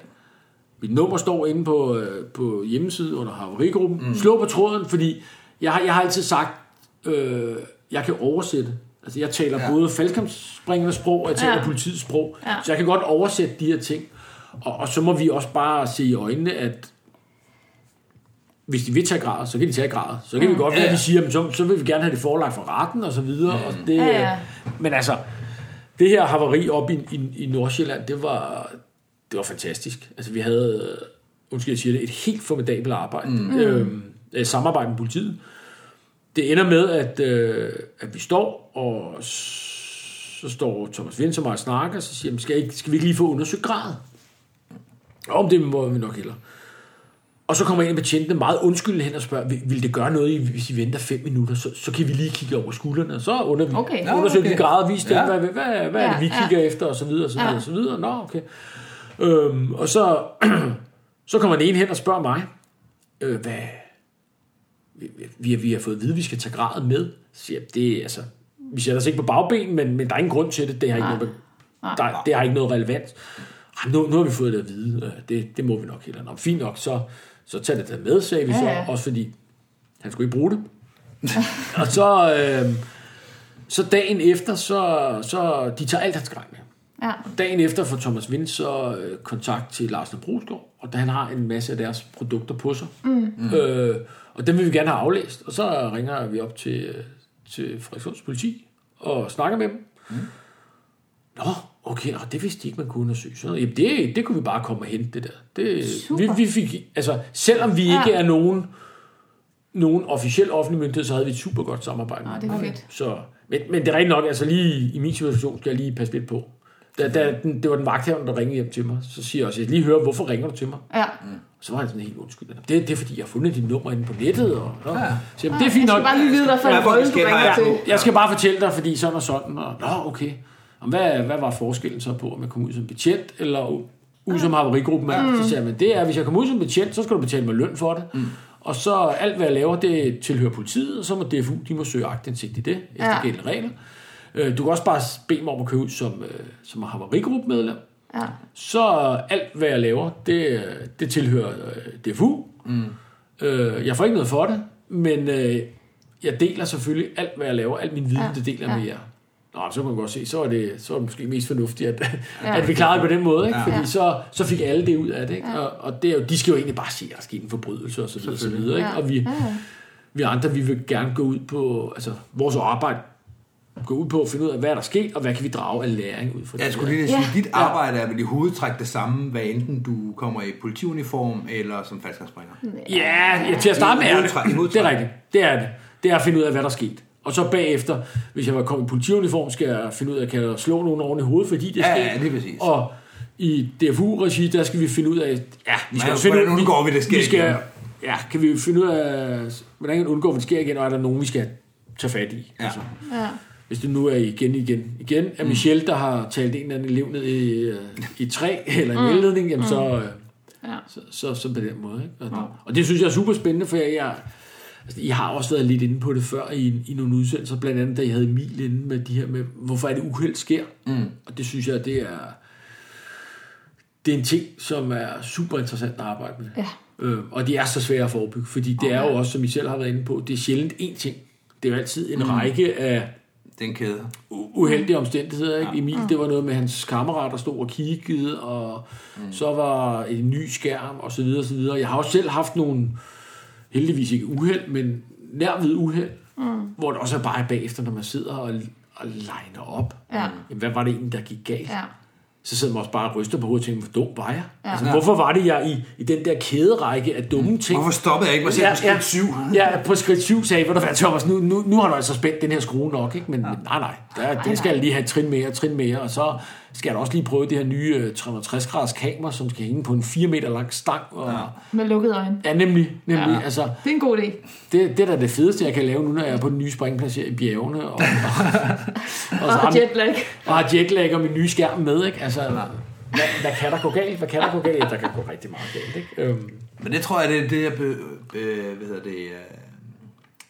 Mit nummer står inde på, øh, på hjemmesiden under haverigruppen. Mm. Slå på tråden, fordi jeg har, jeg har altid sagt, øh, jeg kan oversætte. Altså jeg taler ja. Både faldskabsspringernes sprog, og jeg taler ja. Politiets sprog. Ja. Så jeg kan godt oversætte de her ting. Og, og så må vi også bare se i øjnene, at hvis de vil tage grader, så kan de tage grader. Så kan vi godt være, Ja, at de siger, så, så vil vi gerne have det forelagt for retten og så videre. Og det, Ja, ja. Men altså, det her havari op i, i, i Nordsjælland, det var, det var fantastisk. Altså vi havde, undskyld jeg siger det, et helt formidabelt arbejde. Mm. Øhm, øh, samarbejde med politiet. Det ender med, at, øh, at vi står, og så står Thomas Vinds og mig og snakker, og så siger han, skal, ikke, skal vi ikke lige få undersøgt grad? Om det må vi nok hellere. Og så kommer en af betjentene meget undskyldende hen og spørger, vil, det gøre noget, hvis I venter fem minutter, så, så kan vi lige kigge over skuldrene. Og så under vi, Okay. Nå, undersøger okay. vi gradvist, Ja. ja. hvad, hvad, hvad, hvad er det, Ja, vi ja. kigger efter, og så videre, og så videre, Ja. og så videre. Nå, okay. Øhm, og så, så kommer den ene hen og spørger mig, øh, hvad, vi, vi, vi har fået at vide, at vi skal tage gradet med. Så siger det er altså, vi sætter os ikke på bagben, men, men der er ingen grund til det. Det har ikke, noget, der, det har ikke noget relevans. Ej, nu, nu har vi fået det at vide. Øh, Det, det må vi nok heller. Nå, fint nok, så, så tag det da med, sagde vi Ja, så. ja. Også fordi, han skulle ikke bruge det. og så, øh, så dagen efter, så, så de tager alt hans grej med. Ja. Dagen efter får Thomas Vind så øh, kontakt til Larsen Brusgaard, og han har en masse af deres produkter på sig. Mm. Øh, og dem vil vi gerne have aflæst. Og så ringer vi op til, øh, til Frederikssunds politi og snakker med dem. Mm. Nå, okay, og det vidste de ikke, man kunne undersøge. Så, jamen, det, det kunne vi bare komme og hente, det der. Det, vi, Super. vi fik, altså, selvom vi ikke Ja. er nogen, nogen officiel offentlig myndighed, så havde vi et super godt samarbejde. Med det er dem. fedt. Så, men, men det er rigtigt nok, altså lige i min situation skal jeg lige passe lidt på. Da, da, den, det var den vagthavn, der ringede hjem til mig. Så siger jeg også, jeg lige høre, hvorfor ringer du til mig? Ja. Så var han sådan helt undskyld. Det, det er fordi, jeg har fundet dit nummer inde på nettet. Og, og, Ja. så, jamen, det er fint Jeg nok. skal bare lige vide, hvad for en rolle du ringer jeg til. Jeg skal bare fortælle dig, fordi sådan og sådan. Og, Nå, okay. Og hvad, hvad var forskellen så på, om jeg kom ud som betjent, eller ud som haverigruppen? Mm. Så siger jeg, men det er, hvis jeg kommer ud som betjent, så skal du betale mig løn for det. Mm. Og så alt, hvad jeg laver, det tilhører politiet, og så må DFU, de må søge agtindsigt i det, efter Ja. gældende regler. Øh, Du kan også bare bede mig om at købe ud som, øh, som haverigruppemedlem. Ja. Så alt, hvad jeg laver, det, det tilhører øh, DFU. Mm. Øh, jeg får ikke noget for det, men øh, jeg deler selvfølgelig alt, hvad jeg laver. Al min viden, Ja, ja. det deler jeg ja. med jer. Nå, så kan man godt se, så er det, så er det måske mest fornuftigt, at, Ja. ja. at vi klarede det på den måde. Ikke? Ja. Fordi Ja. så, så fik alle det ud af det. Ikke? Og, og det er jo, de skal jo egentlig bare se, at der er sket en forbrydelse og så videre. Og, så videre ikke? Ja. og vi, Ja, ja. vi andre, vi vil gerne gå ud på, altså vores arbejde, gå ud på at finde ud af, hvad er der sket, og hvad kan vi drage af læring ud fra Jeg det. skulle lige Ja. sige, dit arbejde er vel i hovedtræk det samme, hvad enten du kommer i politiuniform eller som faldskabsspringer. Ja, ja, til at starte med I er det. Det er rigtigt. Det er det. Det er at finde ud af, hvad der er sket. Og så bagefter, hvis jeg var kommet i politiuniform, skal jeg finde ud af, kan jeg slå nogen oven i hovedet, fordi det Ja, sker. ja, lige præcis. Og i DFU-regi, der skal vi finde ud af, ja, vi skal Ja, finde ud undgår vi, det sker vi skal, igen? Ja, kan vi finde ud af, hvordan undgår vi, det sker igen, og er der nogen, vi skal tage fat i. Ja. Altså, Ja. Hvis det nu er igen, igen, igen, er Michelle, der har talt en eller anden elev ned i, øh, i træ, eller en elledning, jamen så, øh, Ja. så, så, så på den måde. Ikke? Og, og det synes jeg er super spændende, for jeg, jeg, altså, I har også været lidt inde på det før i, i nogle udsendelser, blandt andet da I havde Emil inde med de her med, hvorfor er det uheld sker. Mm. Og det synes jeg, det er, det er en ting, som er super interessant at arbejde med. Ja. Øh, og de er så svære at forebygge, fordi det er jo også, som I selv har været inde på, det er sjældent én ting. Det er jo altid en mm. række af Den kæde. uheldige omstændigheder. Ikke? Emil, det var noget med hans kammerat, der stod og kiggede, og mm. så var en ny skærm, og så videre, og så videre. Jeg har også selv haft nogle, heldigvis ikke uheld, men nær ved uheld, mm. hvor det også er bare bagefter, når man sidder og, og legner op. Ja. Jamen, hvad var det egentlig, der gik galt? Ja. Så sidder man også bare og ryster på hovedet og tænker, hvor dum var jeg? Ja. Altså, hvorfor var det, jeg i, i den der kæderække af dumme ting? Hvorfor stoppede jeg ikke mig selv på skridt 7? Ja, på skridt 7 sagde, ved du hvad, Thomas, nu, nu, nu har du altså spændt den her skrue nok, ikke? Men, ja. men nej, nej, der, den skal jeg lige have trin mere, trin mere, og så skal jeg da også lige prøve det her nye øh, 360-graders kamera, som skal hænge på en 4 meter lang stang. Og, ja. Med lukkede øjne. ja, nemlig, nemlig, Ja. altså, Det er en god idé. det, det er da det fedeste, jeg kan lave nu, når jeg er på den nye springplads her i bjergene, og, og, og, Og og, jetlag. og har jetlag og min nye skærm med, ikke? Altså, hvad, hvad kan der gå galt? Hvad kan der gå galt? Ja, der kan gå rigtig meget galt, ikke? Øhm, Men det tror jeg, det er det, jeg be, øh, hvad hedder det, øh,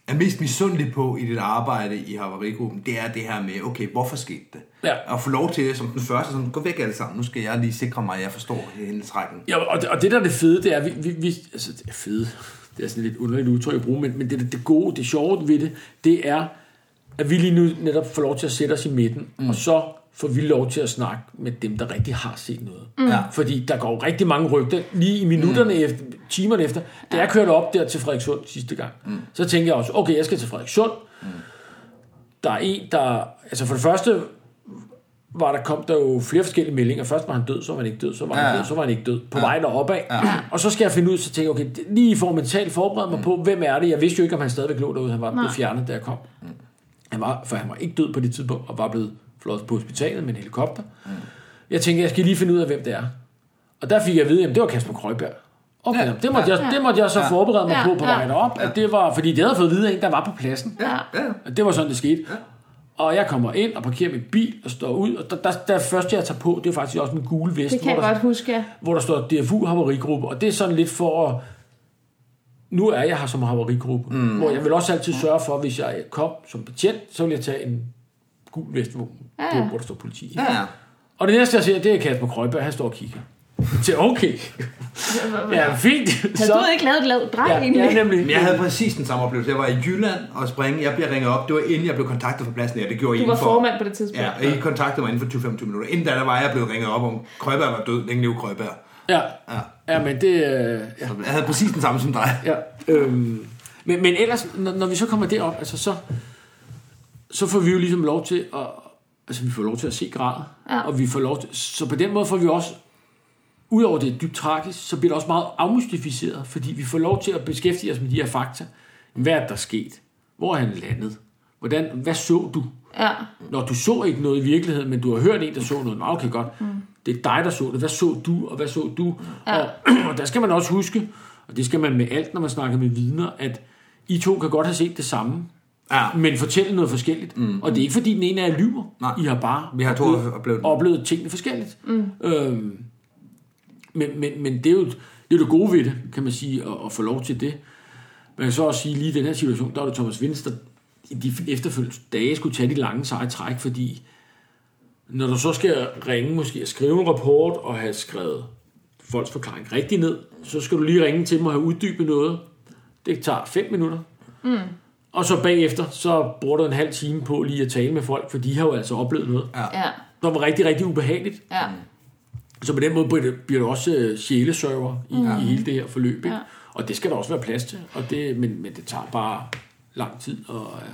er mest misundelig på i dit arbejde i haverigruppen. Det er det her med, okay, hvorfor skete det? Ja. At få lov til det som den første, sådan, gå væk alle sammen, nu skal jeg lige sikre mig, at jeg forstår hendes rækken. Ja, og det, og det der er det fede, det er, vi, vi, vi altså det er fede, det er sådan lidt underligt udtryk at bruge, men, men det, det gode, det sjove ved det, det er, at vi lige nu netop får lov til at sætte os i midten, mm. og så får vi lov til at snakke med dem, der rigtig har set noget. Mm. Ja. Fordi der går rigtig mange rygter, lige i minutterne mm. efter, timerne efter, da jeg kørte op der til Frederikssund sidste gang, mm. så tænkte jeg også, okay, jeg skal til Frederikssund, mm. der er en, der, altså for det første, var der kom der jo flere forskellige meldinger. Først var han død, så var han ikke død, så var han Ja. død, så var han ikke død. På ja. vej deropad. Ja. Og så skal jeg finde ud, så tænker jeg, okay, lige for mentalt forberede mig på, hvem er det? Jeg vidste jo ikke, om han stadigvæk lå derude. Han var blevet fjernet, da jeg kom. Han var, for han var ikke død på det tidspunkt, og var blevet flået på hospitalet med en helikopter. Jeg tænker, jeg skal lige finde ud af, hvem det er. Og der fik jeg at vide, at det var Kasper Krøjberg. Okay, Ja. ja. det, måtte jeg, det måtte jeg så Ja. forberede mig Ja. på på Ja. vej derop, at det var, fordi det havde fået at vide af en, der var på pladsen. Ja. Ja, det var sådan, det skete. Og jeg kommer ind og parkerer min bil og står ud, og der, der, der første, jeg tager på, det er faktisk også min gule vest, Det kan jeg hvor, der, godt huske, ja. hvor der står DFU Havarigruppe, og det er sådan lidt for at, nu er jeg her som havarigruppe, mm. hvor jeg vil også altid sørge for, hvis jeg kom som betjent, så vil jeg tage en gul vest, hvor, Ja, hvor der står politi. ja. ja. Og det næste, jeg ser, det er Kasper Krøjberg, han står og kigger. Så okay, ja, fint. Havde du ikke lavet et lavt drej ja, egentlig? ja, nemlig. Men jeg havde præcis den samme oplevelse. Jeg var i Jylland og springe. Jeg bliver ringet op. Det var inden jeg blev kontaktet fra pladsen. Ja, det gjorde I Du var inden for- formand på det tidspunkt. Ja, og I kontaktede mig inden for 20-25 minutter. Inden da, der var jeg blevet ringet op om, Krøjberg var død. Længe leve Krøjberg. Ja, Ja. ja men det... øh, Ja. Så jeg havde præcis den samme som dig. Ja, øhm, men, men ellers, når, når vi så kommer derop, altså så, så får vi jo ligesom lov til at, altså vi får lov til at se grader, Ja. og vi får lov til, så på den måde får vi også, udover det er dybt tragisk, så bliver det også meget afmystificeret, fordi vi får lov til at beskæftige os med de her fakta. Hvad er der sket? Hvor er han landet? Hvordan, hvad så du? Ja. Når du så ikke noget i virkeligheden, men du har hørt en, der så noget. Nå, okay, godt. Mm. Det er dig, der så det. Hvad så du, og hvad så du? Ja. Og, og der skal man også huske, og det skal man med alt, når man snakker med vidner, at I to kan godt have set det samme, Ja. men fortælle noget forskelligt. Mm. Og det er ikke, fordi den ene af jer lyver. Nej. I har bare Vi har to oplevet, oplevet tingene forskelligt. Mm. Øhm, men, men, men det er jo det, er jo det gode ved det, kan man sige, at, at få lov til det. Man kan så også sige, lige i den her situation, der var det Thomas Vinds, der i de efterfølgende dage skulle tage de lange seje træk, fordi når du så skal ringe måske og skrive en rapport og have skrevet folks forklaring rigtig ned, så skal du lige ringe til dem og have uddybet noget. Det tager 5 minutter. Mm. Og så bagefter, så bruger du en halv time på lige at tale med folk, for de har jo altså oplevet noget, Ja. der var rigtig, rigtig ubehageligt. Ja. Så på den måde bliver det også øh, sjælesørger i, mm. i hele det her forløb. Ikke? Ja. Og det skal der også være plads til, og det, men, men det tager bare lang tid. Og, ja.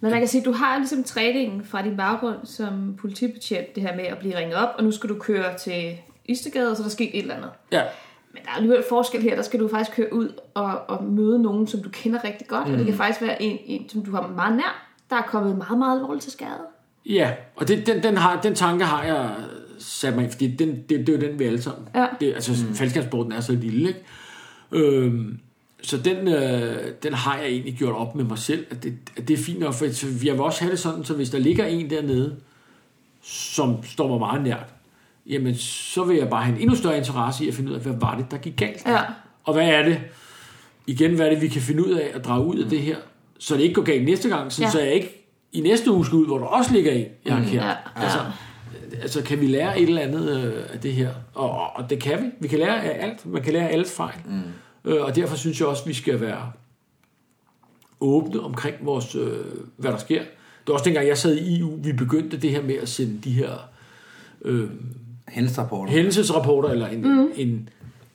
Men man kan sige, at du har ligesom træningen fra din baggrund som politibetjent, det her med at blive ringet op, og nu skal du køre til Istegade, og så er der sket et eller andet. ja, Men der er alligevel forskel her, der skal du faktisk køre ud og, og møde nogen, som du kender rigtig godt, mm. og det kan faktisk være en, en, som du har meget nær, der er kommet meget, meget alvorligt til skade. ja, og det, den, den, har, den tanke har jeg sat mig fordi den, det, det er jo den, vi alle sammen. Ja. Det, altså, mm. faldskærmsporten er så lille, ikke? Øhm, så den, øh, den har jeg egentlig gjort op med mig selv, at det, at det er fint nok, for jeg vil også have det sådan, så hvis der ligger en dernede, som står mig meget nært, jamen så vil jeg bare have en endnu større interesse i at finde ud af, hvad var det, der gik galt? Ja. Og hvad er det, igen, hvad er det, vi kan finde ud af at drage ud af det her, så det ikke går galt næste gang, så, Ja. ja. så jeg ikke i næste uge skal ud, hvor der også ligger en, jeg har kært. Ja. Altså, altså, kan vi lære et eller andet øh, af det her? Og, og, det kan vi. Vi kan lære af alt. Man kan lære af alles fejl. Mm. Øh, og derfor synes jeg også, at vi skal være åbne omkring, vores, øh, hvad der sker. Det var også dengang, jeg sad i EU, vi begyndte det her med at sende de her øh, Hændelserapporter. hændelsesrapporter, eller en, mm. en,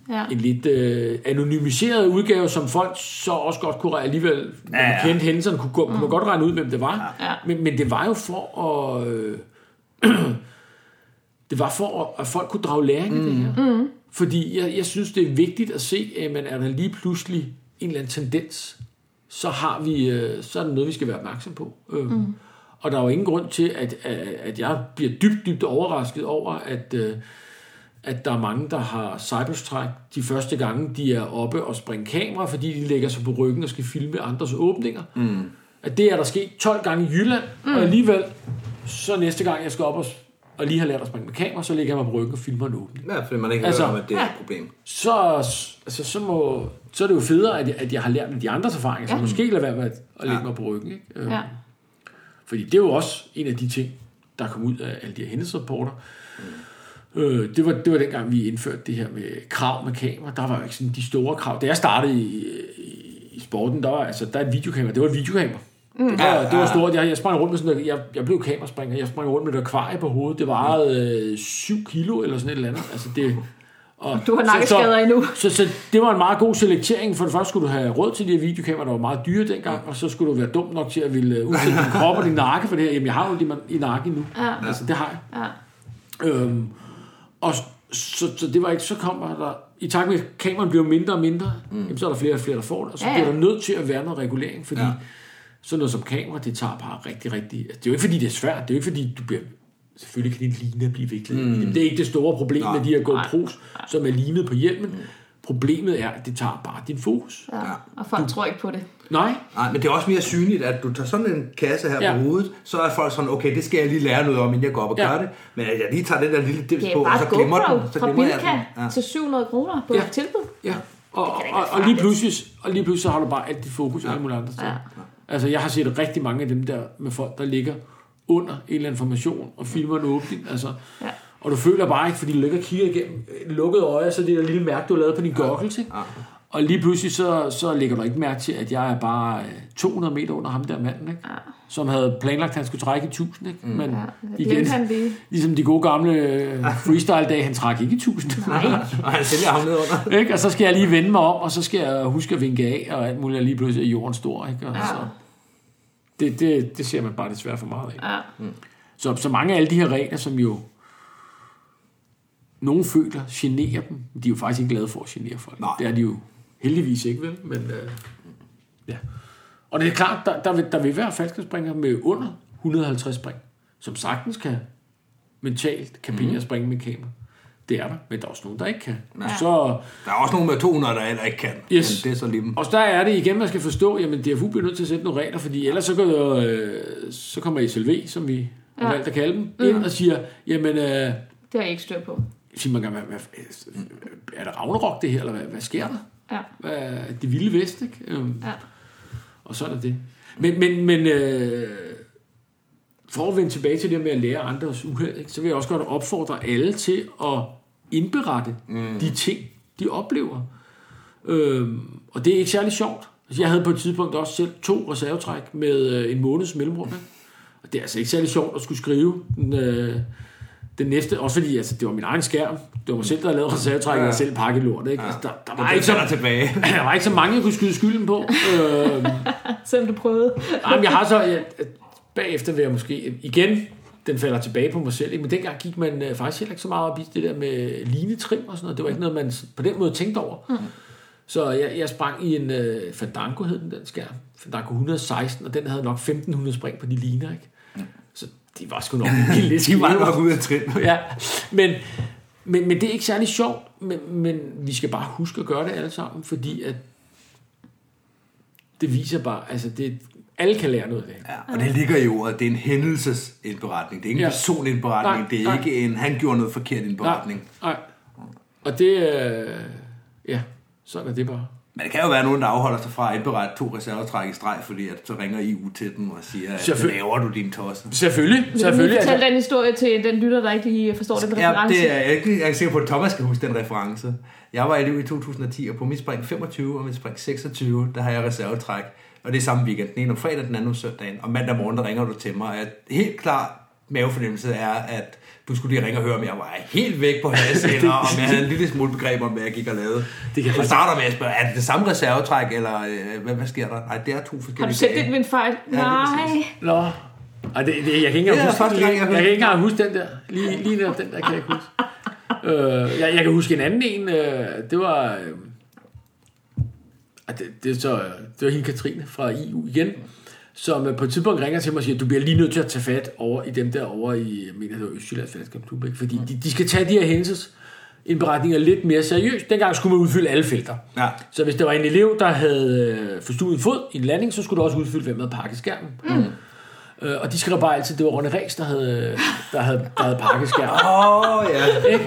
Ja. en lidt øh, anonymiseret udgave, som folk så også godt kunne alligevel, når man Ja, ja. kendte hændelserne, kunne, gå, kunne man godt regne ud, hvem det var. Ja. Men, men det var jo for at... Øh, det var for, at, folk kunne drage læring af det her. Mm. Fordi jeg, jeg synes, det er vigtigt at se, at man er der lige pludselig en eller anden tendens, så har vi, øh, så er det noget, vi skal være opmærksom på. Øh, mm. Og der er jo ingen grund til, at, at, at jeg bliver dybt, dybt overrasket over, at, øh, at der er mange, der har cyberstrike de første gange, de er oppe og springer kamera, fordi de lægger sig på ryggen og skal filme andres åbninger. Mm. At det er der sket 12 gange i Jylland, mm. og alligevel, så næste gang jeg skal op og, og lige har lært at springe med kamera, så lægger jeg mig på ryggen og filmer en åbning. Ja, fordi man ikke Altså, altså, hører om, at det er et problem. Så, altså, så, må, så er det jo federe, at jeg, at jeg har lært af de andres erfaringer, så Ja. måske lade være med at, at lægge Ja. mig på ryggen. Ikke? Øh, Ja. Fordi det er jo også en af de ting, der kom ud af alle de her hændelsesrapporter. Øh, det, var, det var dengang, vi indførte det her med krav med kamera. Der var jo ikke sådan de store krav. Da jeg startede i, i, i sporten, der var altså, der er et videokamera. Det var et videokamera. Mm. Det, var, det var stort. Jeg, jeg sprang rundt med sådan noget, jeg, jeg blev kameraspringer. Jeg sprang rundt med et akvarie på hovedet. Det vejede øh, 7 kilo eller sådan et eller andet. Altså det, og, Du har så- nakkeskader endnu. så, så det var en meget god selektering. For det første skulle du have råd til de her videokameraer, der var meget dyre dengang, og så skulle du være dum nok til at ville øh, udsætte din krop og din nakke for det her. Jamen, jeg har jo det i nakken nu. Ja. Altså, det har jeg. Ja. Øhm, og så, så det var ikke, så kommer der, i takt med, at kameraen bliver mindre og mindre, mm. jamen, så er der flere og flere, der får det, og så Ja, ja, ja. bliver der nødt til at være noget regulering, fordi ja. Ja. sådan noget som kamera, det tager bare rigtig, rigtig, altså, det er jo ikke fordi, det er svært, det er jo ikke fordi, du bliver selvfølgelig kan din line blive viklet mm. Det er ikke det store problem Nej. med de her GoPros, som er limet på hjelmen. Problemet er, at det tager bare din fokus. Ja. Og folk tror ikke på det. Nej, Nej, men det er også mere synligt, at du tager sådan en kasse her Ja. ja. på hovedet, så er folk sådan, okay, det skal jeg lige lære noget om, inden jeg går op og Ja. gør det. Men at jeg lige tager den der lille dims på, og så glemmer GoPro den, så fra glemmer jeg Bilka den. Ja. til 700 kroner på Ja. tilbud. Ja, og, og, og, lige pludselig, og lige pludselig så har du bare alt dit fokus og alle mulige andre steder. Ja. Altså, jeg har set rigtig mange af dem der med folk, der ligger under en eller anden formation og filmer en åbning. Altså, Ja. Og du føler bare ikke, fordi du ligger og kigger igennem et lukket øje, så det der lille mærke, du har lavet på din goggles, ikke? Ja. Og lige pludselig så, så lægger du ikke mærke til, at jeg er bare øh, 200 meter under ham der manden, ikke? Ja. som havde planlagt, at han skulle trække i 1000. Ikke? Men Ja. igen, han lige. ligesom de gode gamle øh, freestyle-dage, han træk ikke i 1000. Nej. Og han sælger ham ned under. ikke? Og så skal jeg lige vende mig om, og så skal jeg huske at vinke af, og alt muligt, og lige pludselig er jorden stor. Ikke? Og Ja. så, det, det, det ser man bare desværre for meget af. Ja. Så, så mange af alle de her regler, som jo nogen føler generer dem, de er jo faktisk ikke glade for at genere folk. Nej. Det er de jo heldigvis ikke, vel? Men, øh, ja. Og det er klart, der, der, vil, der vil være faldskabsspringere med under 150 spring, som sagtens kan mentalt kapere mm. springe med kamera. Det er der, men der er også nogen, der ikke kan. Ja. Så Der er også nogen med 200, der heller ikke kan. Yes. Men det er så lige og så der er det igen, man skal forstå, jamen DFU bliver nødt til at sætte nogle regler, fordi ellers så, går øh, så kommer SLV, som vi har Ja. valgt at kalde dem, ind og siger, jamen, øh, Det har jeg ikke styr på. siger man, hvad, hvad, er der Ragnarok det her, eller hvad, hvad sker der? Ja. Hvad, det vilde vest, ikke? Øhm, Ja. Og så er det det. Men, men, men øh, for at vende tilbage til det med at lære andres uheld, ikke, så vil jeg også godt opfordre alle til at indberette mm. de ting, de oplever. Øhm, og det er ikke særlig sjovt. Altså, jeg havde på et tidspunkt også selv to reservetræk med øh, en måneds mellemrum. Ikke? Og det er altså ikke særlig sjovt at skulle skrive den, øh, den næste, også fordi altså, det var min egen skærm. Det var mig selv, der havde lavet reservetræk, og selv pakket lort. Ikke? Altså, der, der, var Det ikke så, er tilbage. der var ikke så mange, jeg kunne skyde skylden på. øhm, Selvom du prøvede. Jamen, jeg har så... Jeg, bagefter vil jeg måske... Igen, den falder tilbage på mig selv. Ikke? Men dengang gik man øh, faktisk heller ikke så meget op i det der med linetrim og sådan noget. Det var ikke noget, man på den måde tænkte over. Mm. Så jeg, jeg sprang i en øh, Fandango, hed den, den skærm. Fandango 116, og den havde nok 1500 spring på de liner, ikke? De var sgu nok lidt De var nok ude af trin. ja, men, men, men det er ikke særlig sjovt, men, men vi skal bare huske at gøre det alle sammen, fordi at det viser bare, altså det, alle kan lære noget af det. Ja, og det ligger i ordet, det er en hændelsesindberetning. Det er ikke en Ja. personindberetning. Nej, det er nej. ikke en, han gjorde noget forkert indberetning. Nej, nej. Og det, øh, ja, sådan er det bare. Men det kan jo være nogen, der afholder sig fra at indberette to reservetræk i streg, fordi at så ringer EU til dem og siger, at så Selvfølgelig. laver du din tosse. Selvfølgelig, Vil selvfølgelig. fortælle Altså, den historie til den lytter, der ikke lige forstår den Ja, reference? det er, jeg, er ikke, jeg er ikke sikker på, at Thomas skal huske den reference. Jeg var elev i 2010, og på mit spring 25 og mit spring 26, der har jeg reservetræk. Og det er samme weekend. Den ene om fredag, den anden om søndagen. Og mandag morgen, der ringer du til mig. Og jeg, helt klar mavefornemmelse er, at du skulle lige ringe og høre, om jeg var helt væk på hans eller om jeg havde en lille smule begreb om, hvad jeg gik og lavede. Det kan og jeg starter med at spørge, er det det samme reservetræk, eller øh, hvad, hvad sker der? Nej, det er to forskellige Har du set det ved en fejl? lige Nej. Nå. Ej, det, det, jeg kan ikke engang huske, første gang, jeg jeg, kan ikke engang huske den der. Lige, lige netop den der kan jeg ikke huske. øh, jeg, jeg kan huske en anden en. Øh, det var... Øh, det, det, så, det var hende Katrine fra EU igen, som øh, på et tidspunkt ringer til mig og siger, du bliver lige nødt til at tage fat over i dem der over i, jeg mener, det var Østjyllands Fællesskabsklub, ikke? fordi de, de skal tage de her hændelses indberetninger lidt mere seriøst. Dengang skulle man udfylde alle felter. Ja. Så hvis der var en elev, der havde øh, forstuet en fod i en landing, så skulle du også udfylde, hvem havde pakket skærmen. Mm. Øh, og de skrev bare altid, det var Ronny Ræs, der havde, der havde, der havde pakket skærmen. Åh, oh, ja.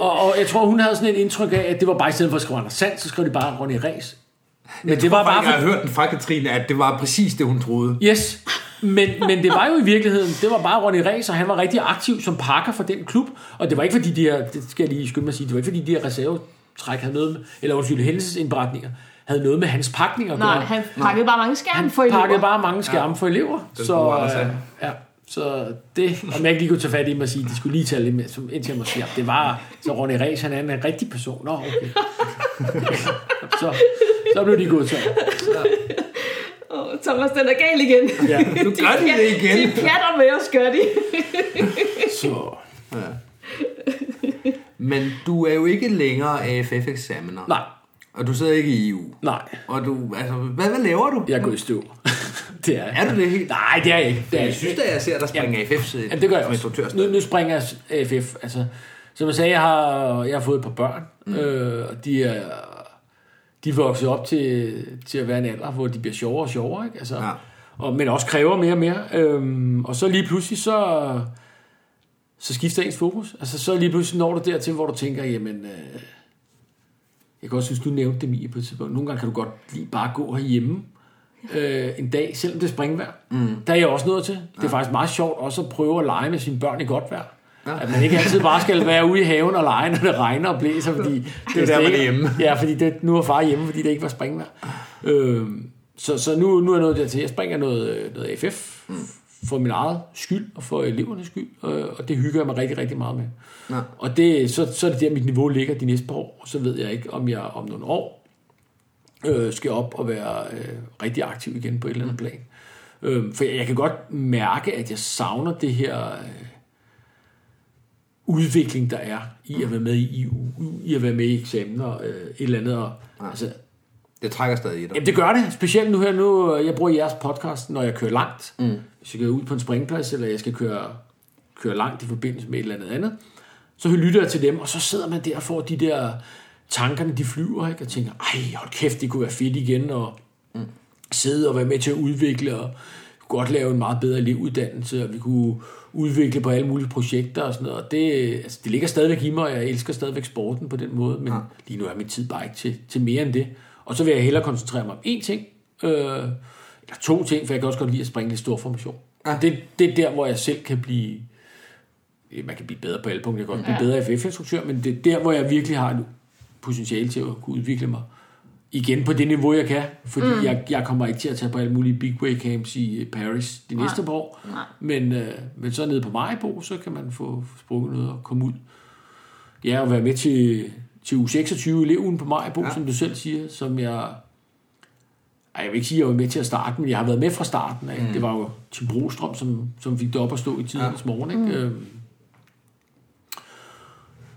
Og, og jeg tror, hun havde sådan et indtryk af, at det var bare i stedet for at skrive Anders Sand, så skrev de bare Ronny Ræs. Men det var bare... Jeg har hørt den fra Katrine, at det var præcis det, hun troede. yes, men, men det var jo i virkeligheden, det var bare Ronny Ræs, og han var rigtig aktiv som pakker for den klub. Og det var ikke fordi de her, det skal jeg lige skynde mig at sige, det var ikke fordi de her reservetræk havde noget med, eller undskyld, hændelsesindberetninger, havde noget med hans pakninger at Nej, gøre. han pakkede bare mange skærme for Han elever. pakkede bare mange skærme ja. for elever. Den Så, øh, ja, så det, om jeg ikke lige kunne tage fat i mig og sige, de skulle lige tage lidt med, som indtil jeg må sige, ja, det var, så Ronny Ræs, han er en rigtig person. Nå, okay. så, så blev de godtaget. Åh, Thomas, den er gal igen. Ja, Nu gør de det igen. De pjatter med os, gør de. så, Men du er jo ikke længere AFF-eksamener. nej, Og du sidder ikke i EU. nej, Og du, altså, hvad, hvad laver du? jeg går i stå. Det er, Er du det helt? Nej, det er jeg ikke. Det er jeg synes, at jeg ser dig springe AFF's Jamen, det gør jeg også. Nu, nu springer jeg AFF. Altså, som jeg sagde, jeg har, jeg har fået et par børn, mm. øh, og de er, de er vokset op til, til at være en alder, hvor de bliver sjovere og sjovere, ikke? Altså, Ja. og, men også kræver mere og mere. Øhm, og så lige pludselig, så, så skifter ens fokus. Altså, så lige pludselig når du dertil, hvor du tænker, jamen, øh, jeg kan også synes, du nævnte det, Mie, på et tidspunkt. Nogle gange kan du godt lige bare gå herhjemme øh, en dag, selvom det er springvejr. Mm. Der er jeg også nået til. Det er faktisk meget sjovt også at prøve at lege med sine børn i godt vejr. Ja. At man ikke altid bare skal være ude i haven og lege, når det regner og blæser, fordi det, er der, man er hjemme. Ja, fordi det, nu er far hjemme, fordi det ikke var springvejr. Øh, så så nu, nu er jeg nået dertil. Jeg springer noget, noget AFF mm. for min eget skyld og for elevernes skyld, øh, og det hygger jeg mig rigtig, rigtig meget med. Ja. Og det, så, så er det der, mit niveau ligger de næste par år, og så ved jeg ikke, om jeg om nogle år øh, skal op og være øh, rigtig aktiv igen på et eller andet plan. Øh, for jeg, jeg kan godt mærke, at jeg savner det her øh, udvikling, der er i at være med i EU, i at være med i eksamener, øh, et eller andet. Og, altså, Det trækker stadig i dig. Jamen det gør det, specielt nu her, nu jeg bruger jeres podcast, når jeg kører langt. Mm. Hvis jeg kører ud på en springplads, eller jeg skal køre, køre langt i forbindelse med et eller andet andet, så lytter jeg til dem, og så sidder man der og får de der tankerne, de flyver, ikke? og tænker, ej, hold kæft, det kunne være fedt igen, og mm. sidde og være med til at udvikle, og godt lave en meget bedre elevuddannelse, og vi kunne udvikle på alle mulige projekter og sådan noget. Og det, altså, det ligger stadigvæk i mig, og jeg elsker stadigvæk sporten på den måde, men ja. lige nu er min tid bare ikke til, til mere end det. Og så vil jeg hellere koncentrere mig om én ting, øh, eller to ting, for jeg kan også godt lide at springe lidt stor formation. Ja. Det, det er der, hvor jeg selv kan blive, man kan blive bedre på alle punkter, jeg kan også blive bedre FF-instruktør, men det er der, hvor jeg virkelig har et potentiale til at kunne udvikle mig igen på det niveau, jeg kan, fordi mm. jeg, jeg kommer ikke til at tage på alle mulige big way camps i Paris de næste par år, Nej. men, øh, men så nede på Majbo, så kan man få sprunget noget og komme ud. Ja, og være med til, til U26 eleven på Majbo, ja. som du selv siger, som jeg... Ej, jeg vil ikke sige, at jeg var med til at starte, men jeg har været med fra starten af. Mm. Det var jo Tim Brostrøm, som, som fik det op at stå i tidens ja. morgen. Ikke? Mm. Øhm,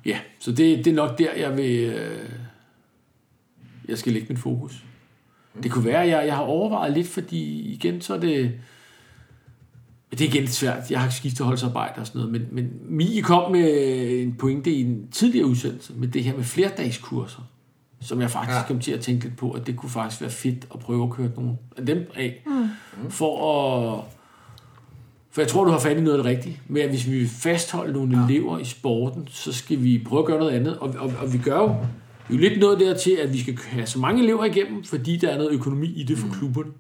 ja, så det, det er nok der, jeg vil... Øh, jeg skal lægge mit fokus. Det kunne være, at jeg, jeg har overvejet lidt, fordi igen, så er det... Det er igen lidt svært. Jeg har skiftet holdsarbejde og sådan noget, men, men Mie kom med en pointe i en tidligere udsendelse med det her med flerdagskurser, som jeg faktisk ja. kom til at tænke lidt på, at det kunne faktisk være fedt at prøve at køre nogle af dem af, mm. for at... For jeg tror, du har fat i noget af det rigtige, med at hvis vi vil fastholde nogle ja. elever i sporten, så skal vi prøve at gøre noget andet, og, og, og vi gør jo vi er jo lidt noget der til, at vi skal have så mange elever igennem, fordi der er noget økonomi i det for klubberne.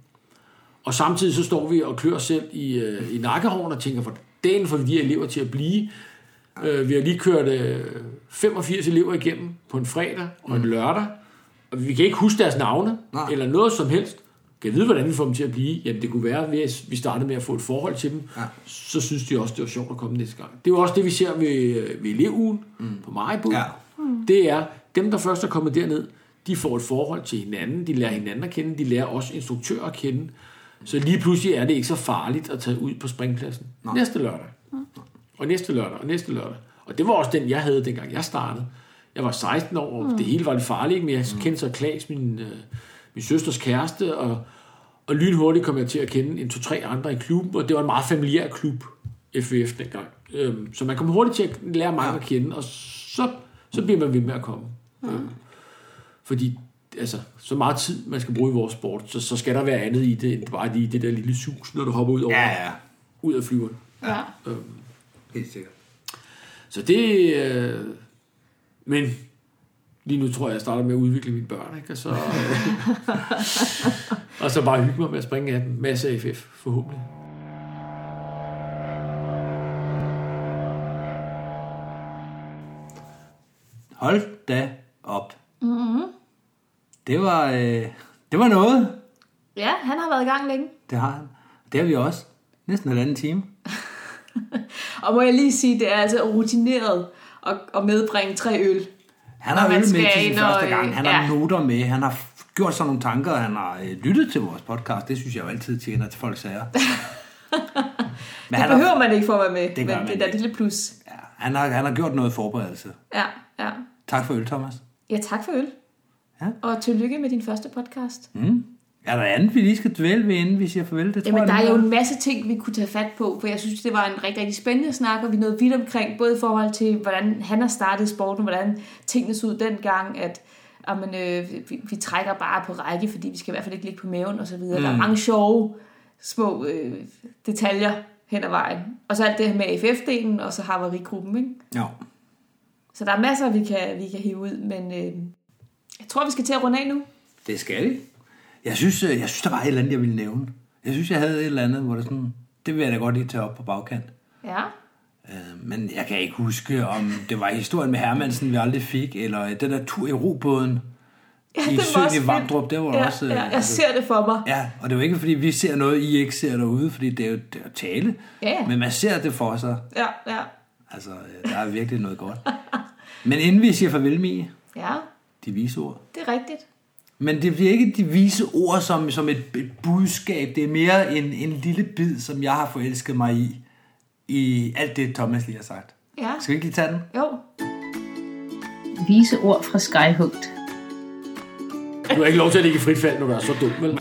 Og samtidig så står vi og klør os selv i, øh, i nakkehoven og tænker, hvordan får vi de her elever til at blive? Øh, vi har lige kørt øh, 85 elever igennem på en fredag og en lørdag, og vi kan ikke huske deres navne, Nej. eller noget som helst. Kan vide, hvordan vi får dem til at blive? Jamen, det kunne være, hvis vi startede med at få et forhold til dem, Ja. så synes de også, det var sjovt at komme næste gang. Det er jo også det, vi ser ved, øh, ved elevugen mm. på Majbo. Ja. Det er, dem, der først er kommet derned, de får et forhold til hinanden, de lærer hinanden at kende, de lærer også instruktører at kende. Så lige pludselig er det ikke så farligt at tage ud på springpladsen. Nej. Næste lørdag. Og næste lørdag, og næste lørdag. Og det var også den, jeg havde, dengang jeg startede. Jeg var 16 år, og det hele var lidt farligt, men jeg kendte så Klaas, min, øh, min søsters kæreste, og, og lynhurtigt kom jeg til at kende en to-tre andre i klubben, og det var en meget familiær klub, FVF dengang. Øhm, så man kom hurtigt til at lære mange at kende, og så, så bliver man ved med at komme. Øhm, fordi altså, så meget tid, man skal bruge i vores sport, så, så skal der være andet i det, end bare lige det der lille sus, når du hopper ud over, Ja, ja. ud af flyveren. Ja. Helt sikkert. Så det... Øh, men lige nu tror jeg, jeg starter med at udvikle mine børn, ikke? Og så, øh, og så bare hygge mig med at springe af dem. Masse AFF, forhåbentlig. Hold da op. Mm-hmm. Det var, øh, det var noget. ja, han har været i gang længe. Det har han. Det har vi også. Næsten en anden time. Og må jeg lige sige, det er altså rutineret at, at medbringe tre øl. Han har øl med til sin første gang. Han har ja. noter med. Han har gjort sig nogle tanker, han har øh, lyttet til vores podcast. Det synes jeg jo altid tjener til folks sager. Men Det har, behøver man ikke for at være med, Det men man det er da lille plus. ja, han, har, han har gjort noget forberedelse. Ja, ja. Tak for øl, Thomas. Ja, tak for øl. Ja. Og tillykke med din første podcast. Mm. Er der andet, vi lige skal dvæle ved, inden vi siger farvel? Det tror Jamen, jeg, der er jo en masse ting, vi kunne tage fat på, for jeg synes, det var en rigtig, rigtig spændende snak, og vi nåede vidt omkring, både i forhold til, hvordan han har startet sporten, hvordan tingene så ud dengang, at jamen, øh, vi, vi trækker bare på række, fordi vi skal i hvert fald ikke ligge på maven og så videre. Mm. Der er mange sjove små øh, detaljer hen ad vejen. Og så alt det her med AFF-delen, og så havarigruppen, ikke? Ja. Så der er masser, vi kan, vi kan hive ud, men øh, jeg tror, vi skal til at runde af nu. Det skal vi. Jeg synes, øh, jeg synes, der var et eller andet, jeg ville nævne. Jeg synes, jeg havde et eller andet, hvor det sådan... Det vil jeg da godt lige tage op på bagkant. Ja. Øh, Men jeg kan ikke huske, om det var historien med Hermansen, vi aldrig fik, eller den der tur i robåden ja i søen i. Vamdrup. Det var ja, også... øh, Ja, jeg altså- ser det for mig. Ja, og det er jo ikke, fordi vi ser noget, I ikke ser derude, fordi det er jo, det er tale. Ja. Men man ser det for sig. Ja, ja. Altså, øh, der er virkelig noget godt. Men inden vi siger farvel, Mie, Ja, de vise ord. det er rigtigt. Men det bliver ikke de vise ord som, som et, et budskab. Det er mere en, en lille bid, som jeg har forelsket mig i. I alt det, Thomas lige har sagt. Ja, Skal vi ikke lige tage den? jo. Vise ord fra Skyhugt. Du har ikke lov til at ligge i frit fald, når du er så dum, vel?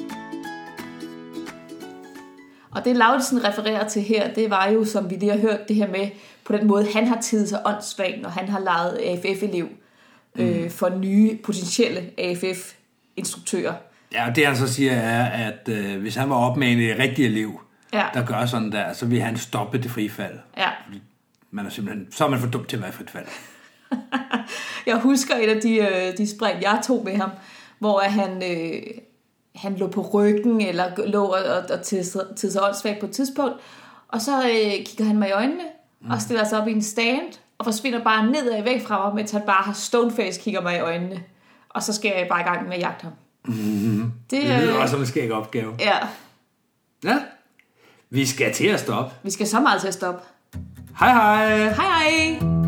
Og det Laudsen refererer til her, det var jo, som vi lige har hørt, det her med, på den måde, han har tid sig åndssvagt, når han har lejet AFF-elev øh, for nye potentielle AFF-instruktører. Ja, og det han så siger er, at øh, hvis han var op med en øh, rigtig elev, Ja. der gør sådan der, så vil han stoppe det frie fald. Ja. Man er simpelthen, så er man for dum til at være i frit fald. Jeg husker et af de, øh, de spring, jeg tog med ham, hvor han, øh, han lå på ryggen, eller lå og, og, og til, til sig åndssvagt på et tidspunkt, og så øh, kigger han mig i øjnene, mm. og stiller sig op i en stand, og forsvinder bare nedad væk fra mig, mens han bare har stoneface kigger mig i øjnene. Og så skal jeg bare i gang med at jagte ham. Mm-hmm. Det, Det lyder øh, også som en skæg opgave. Ja, Ja. Vi skal til at stoppe. vi skal så meget til at stoppe. Hej hej! Hej hej!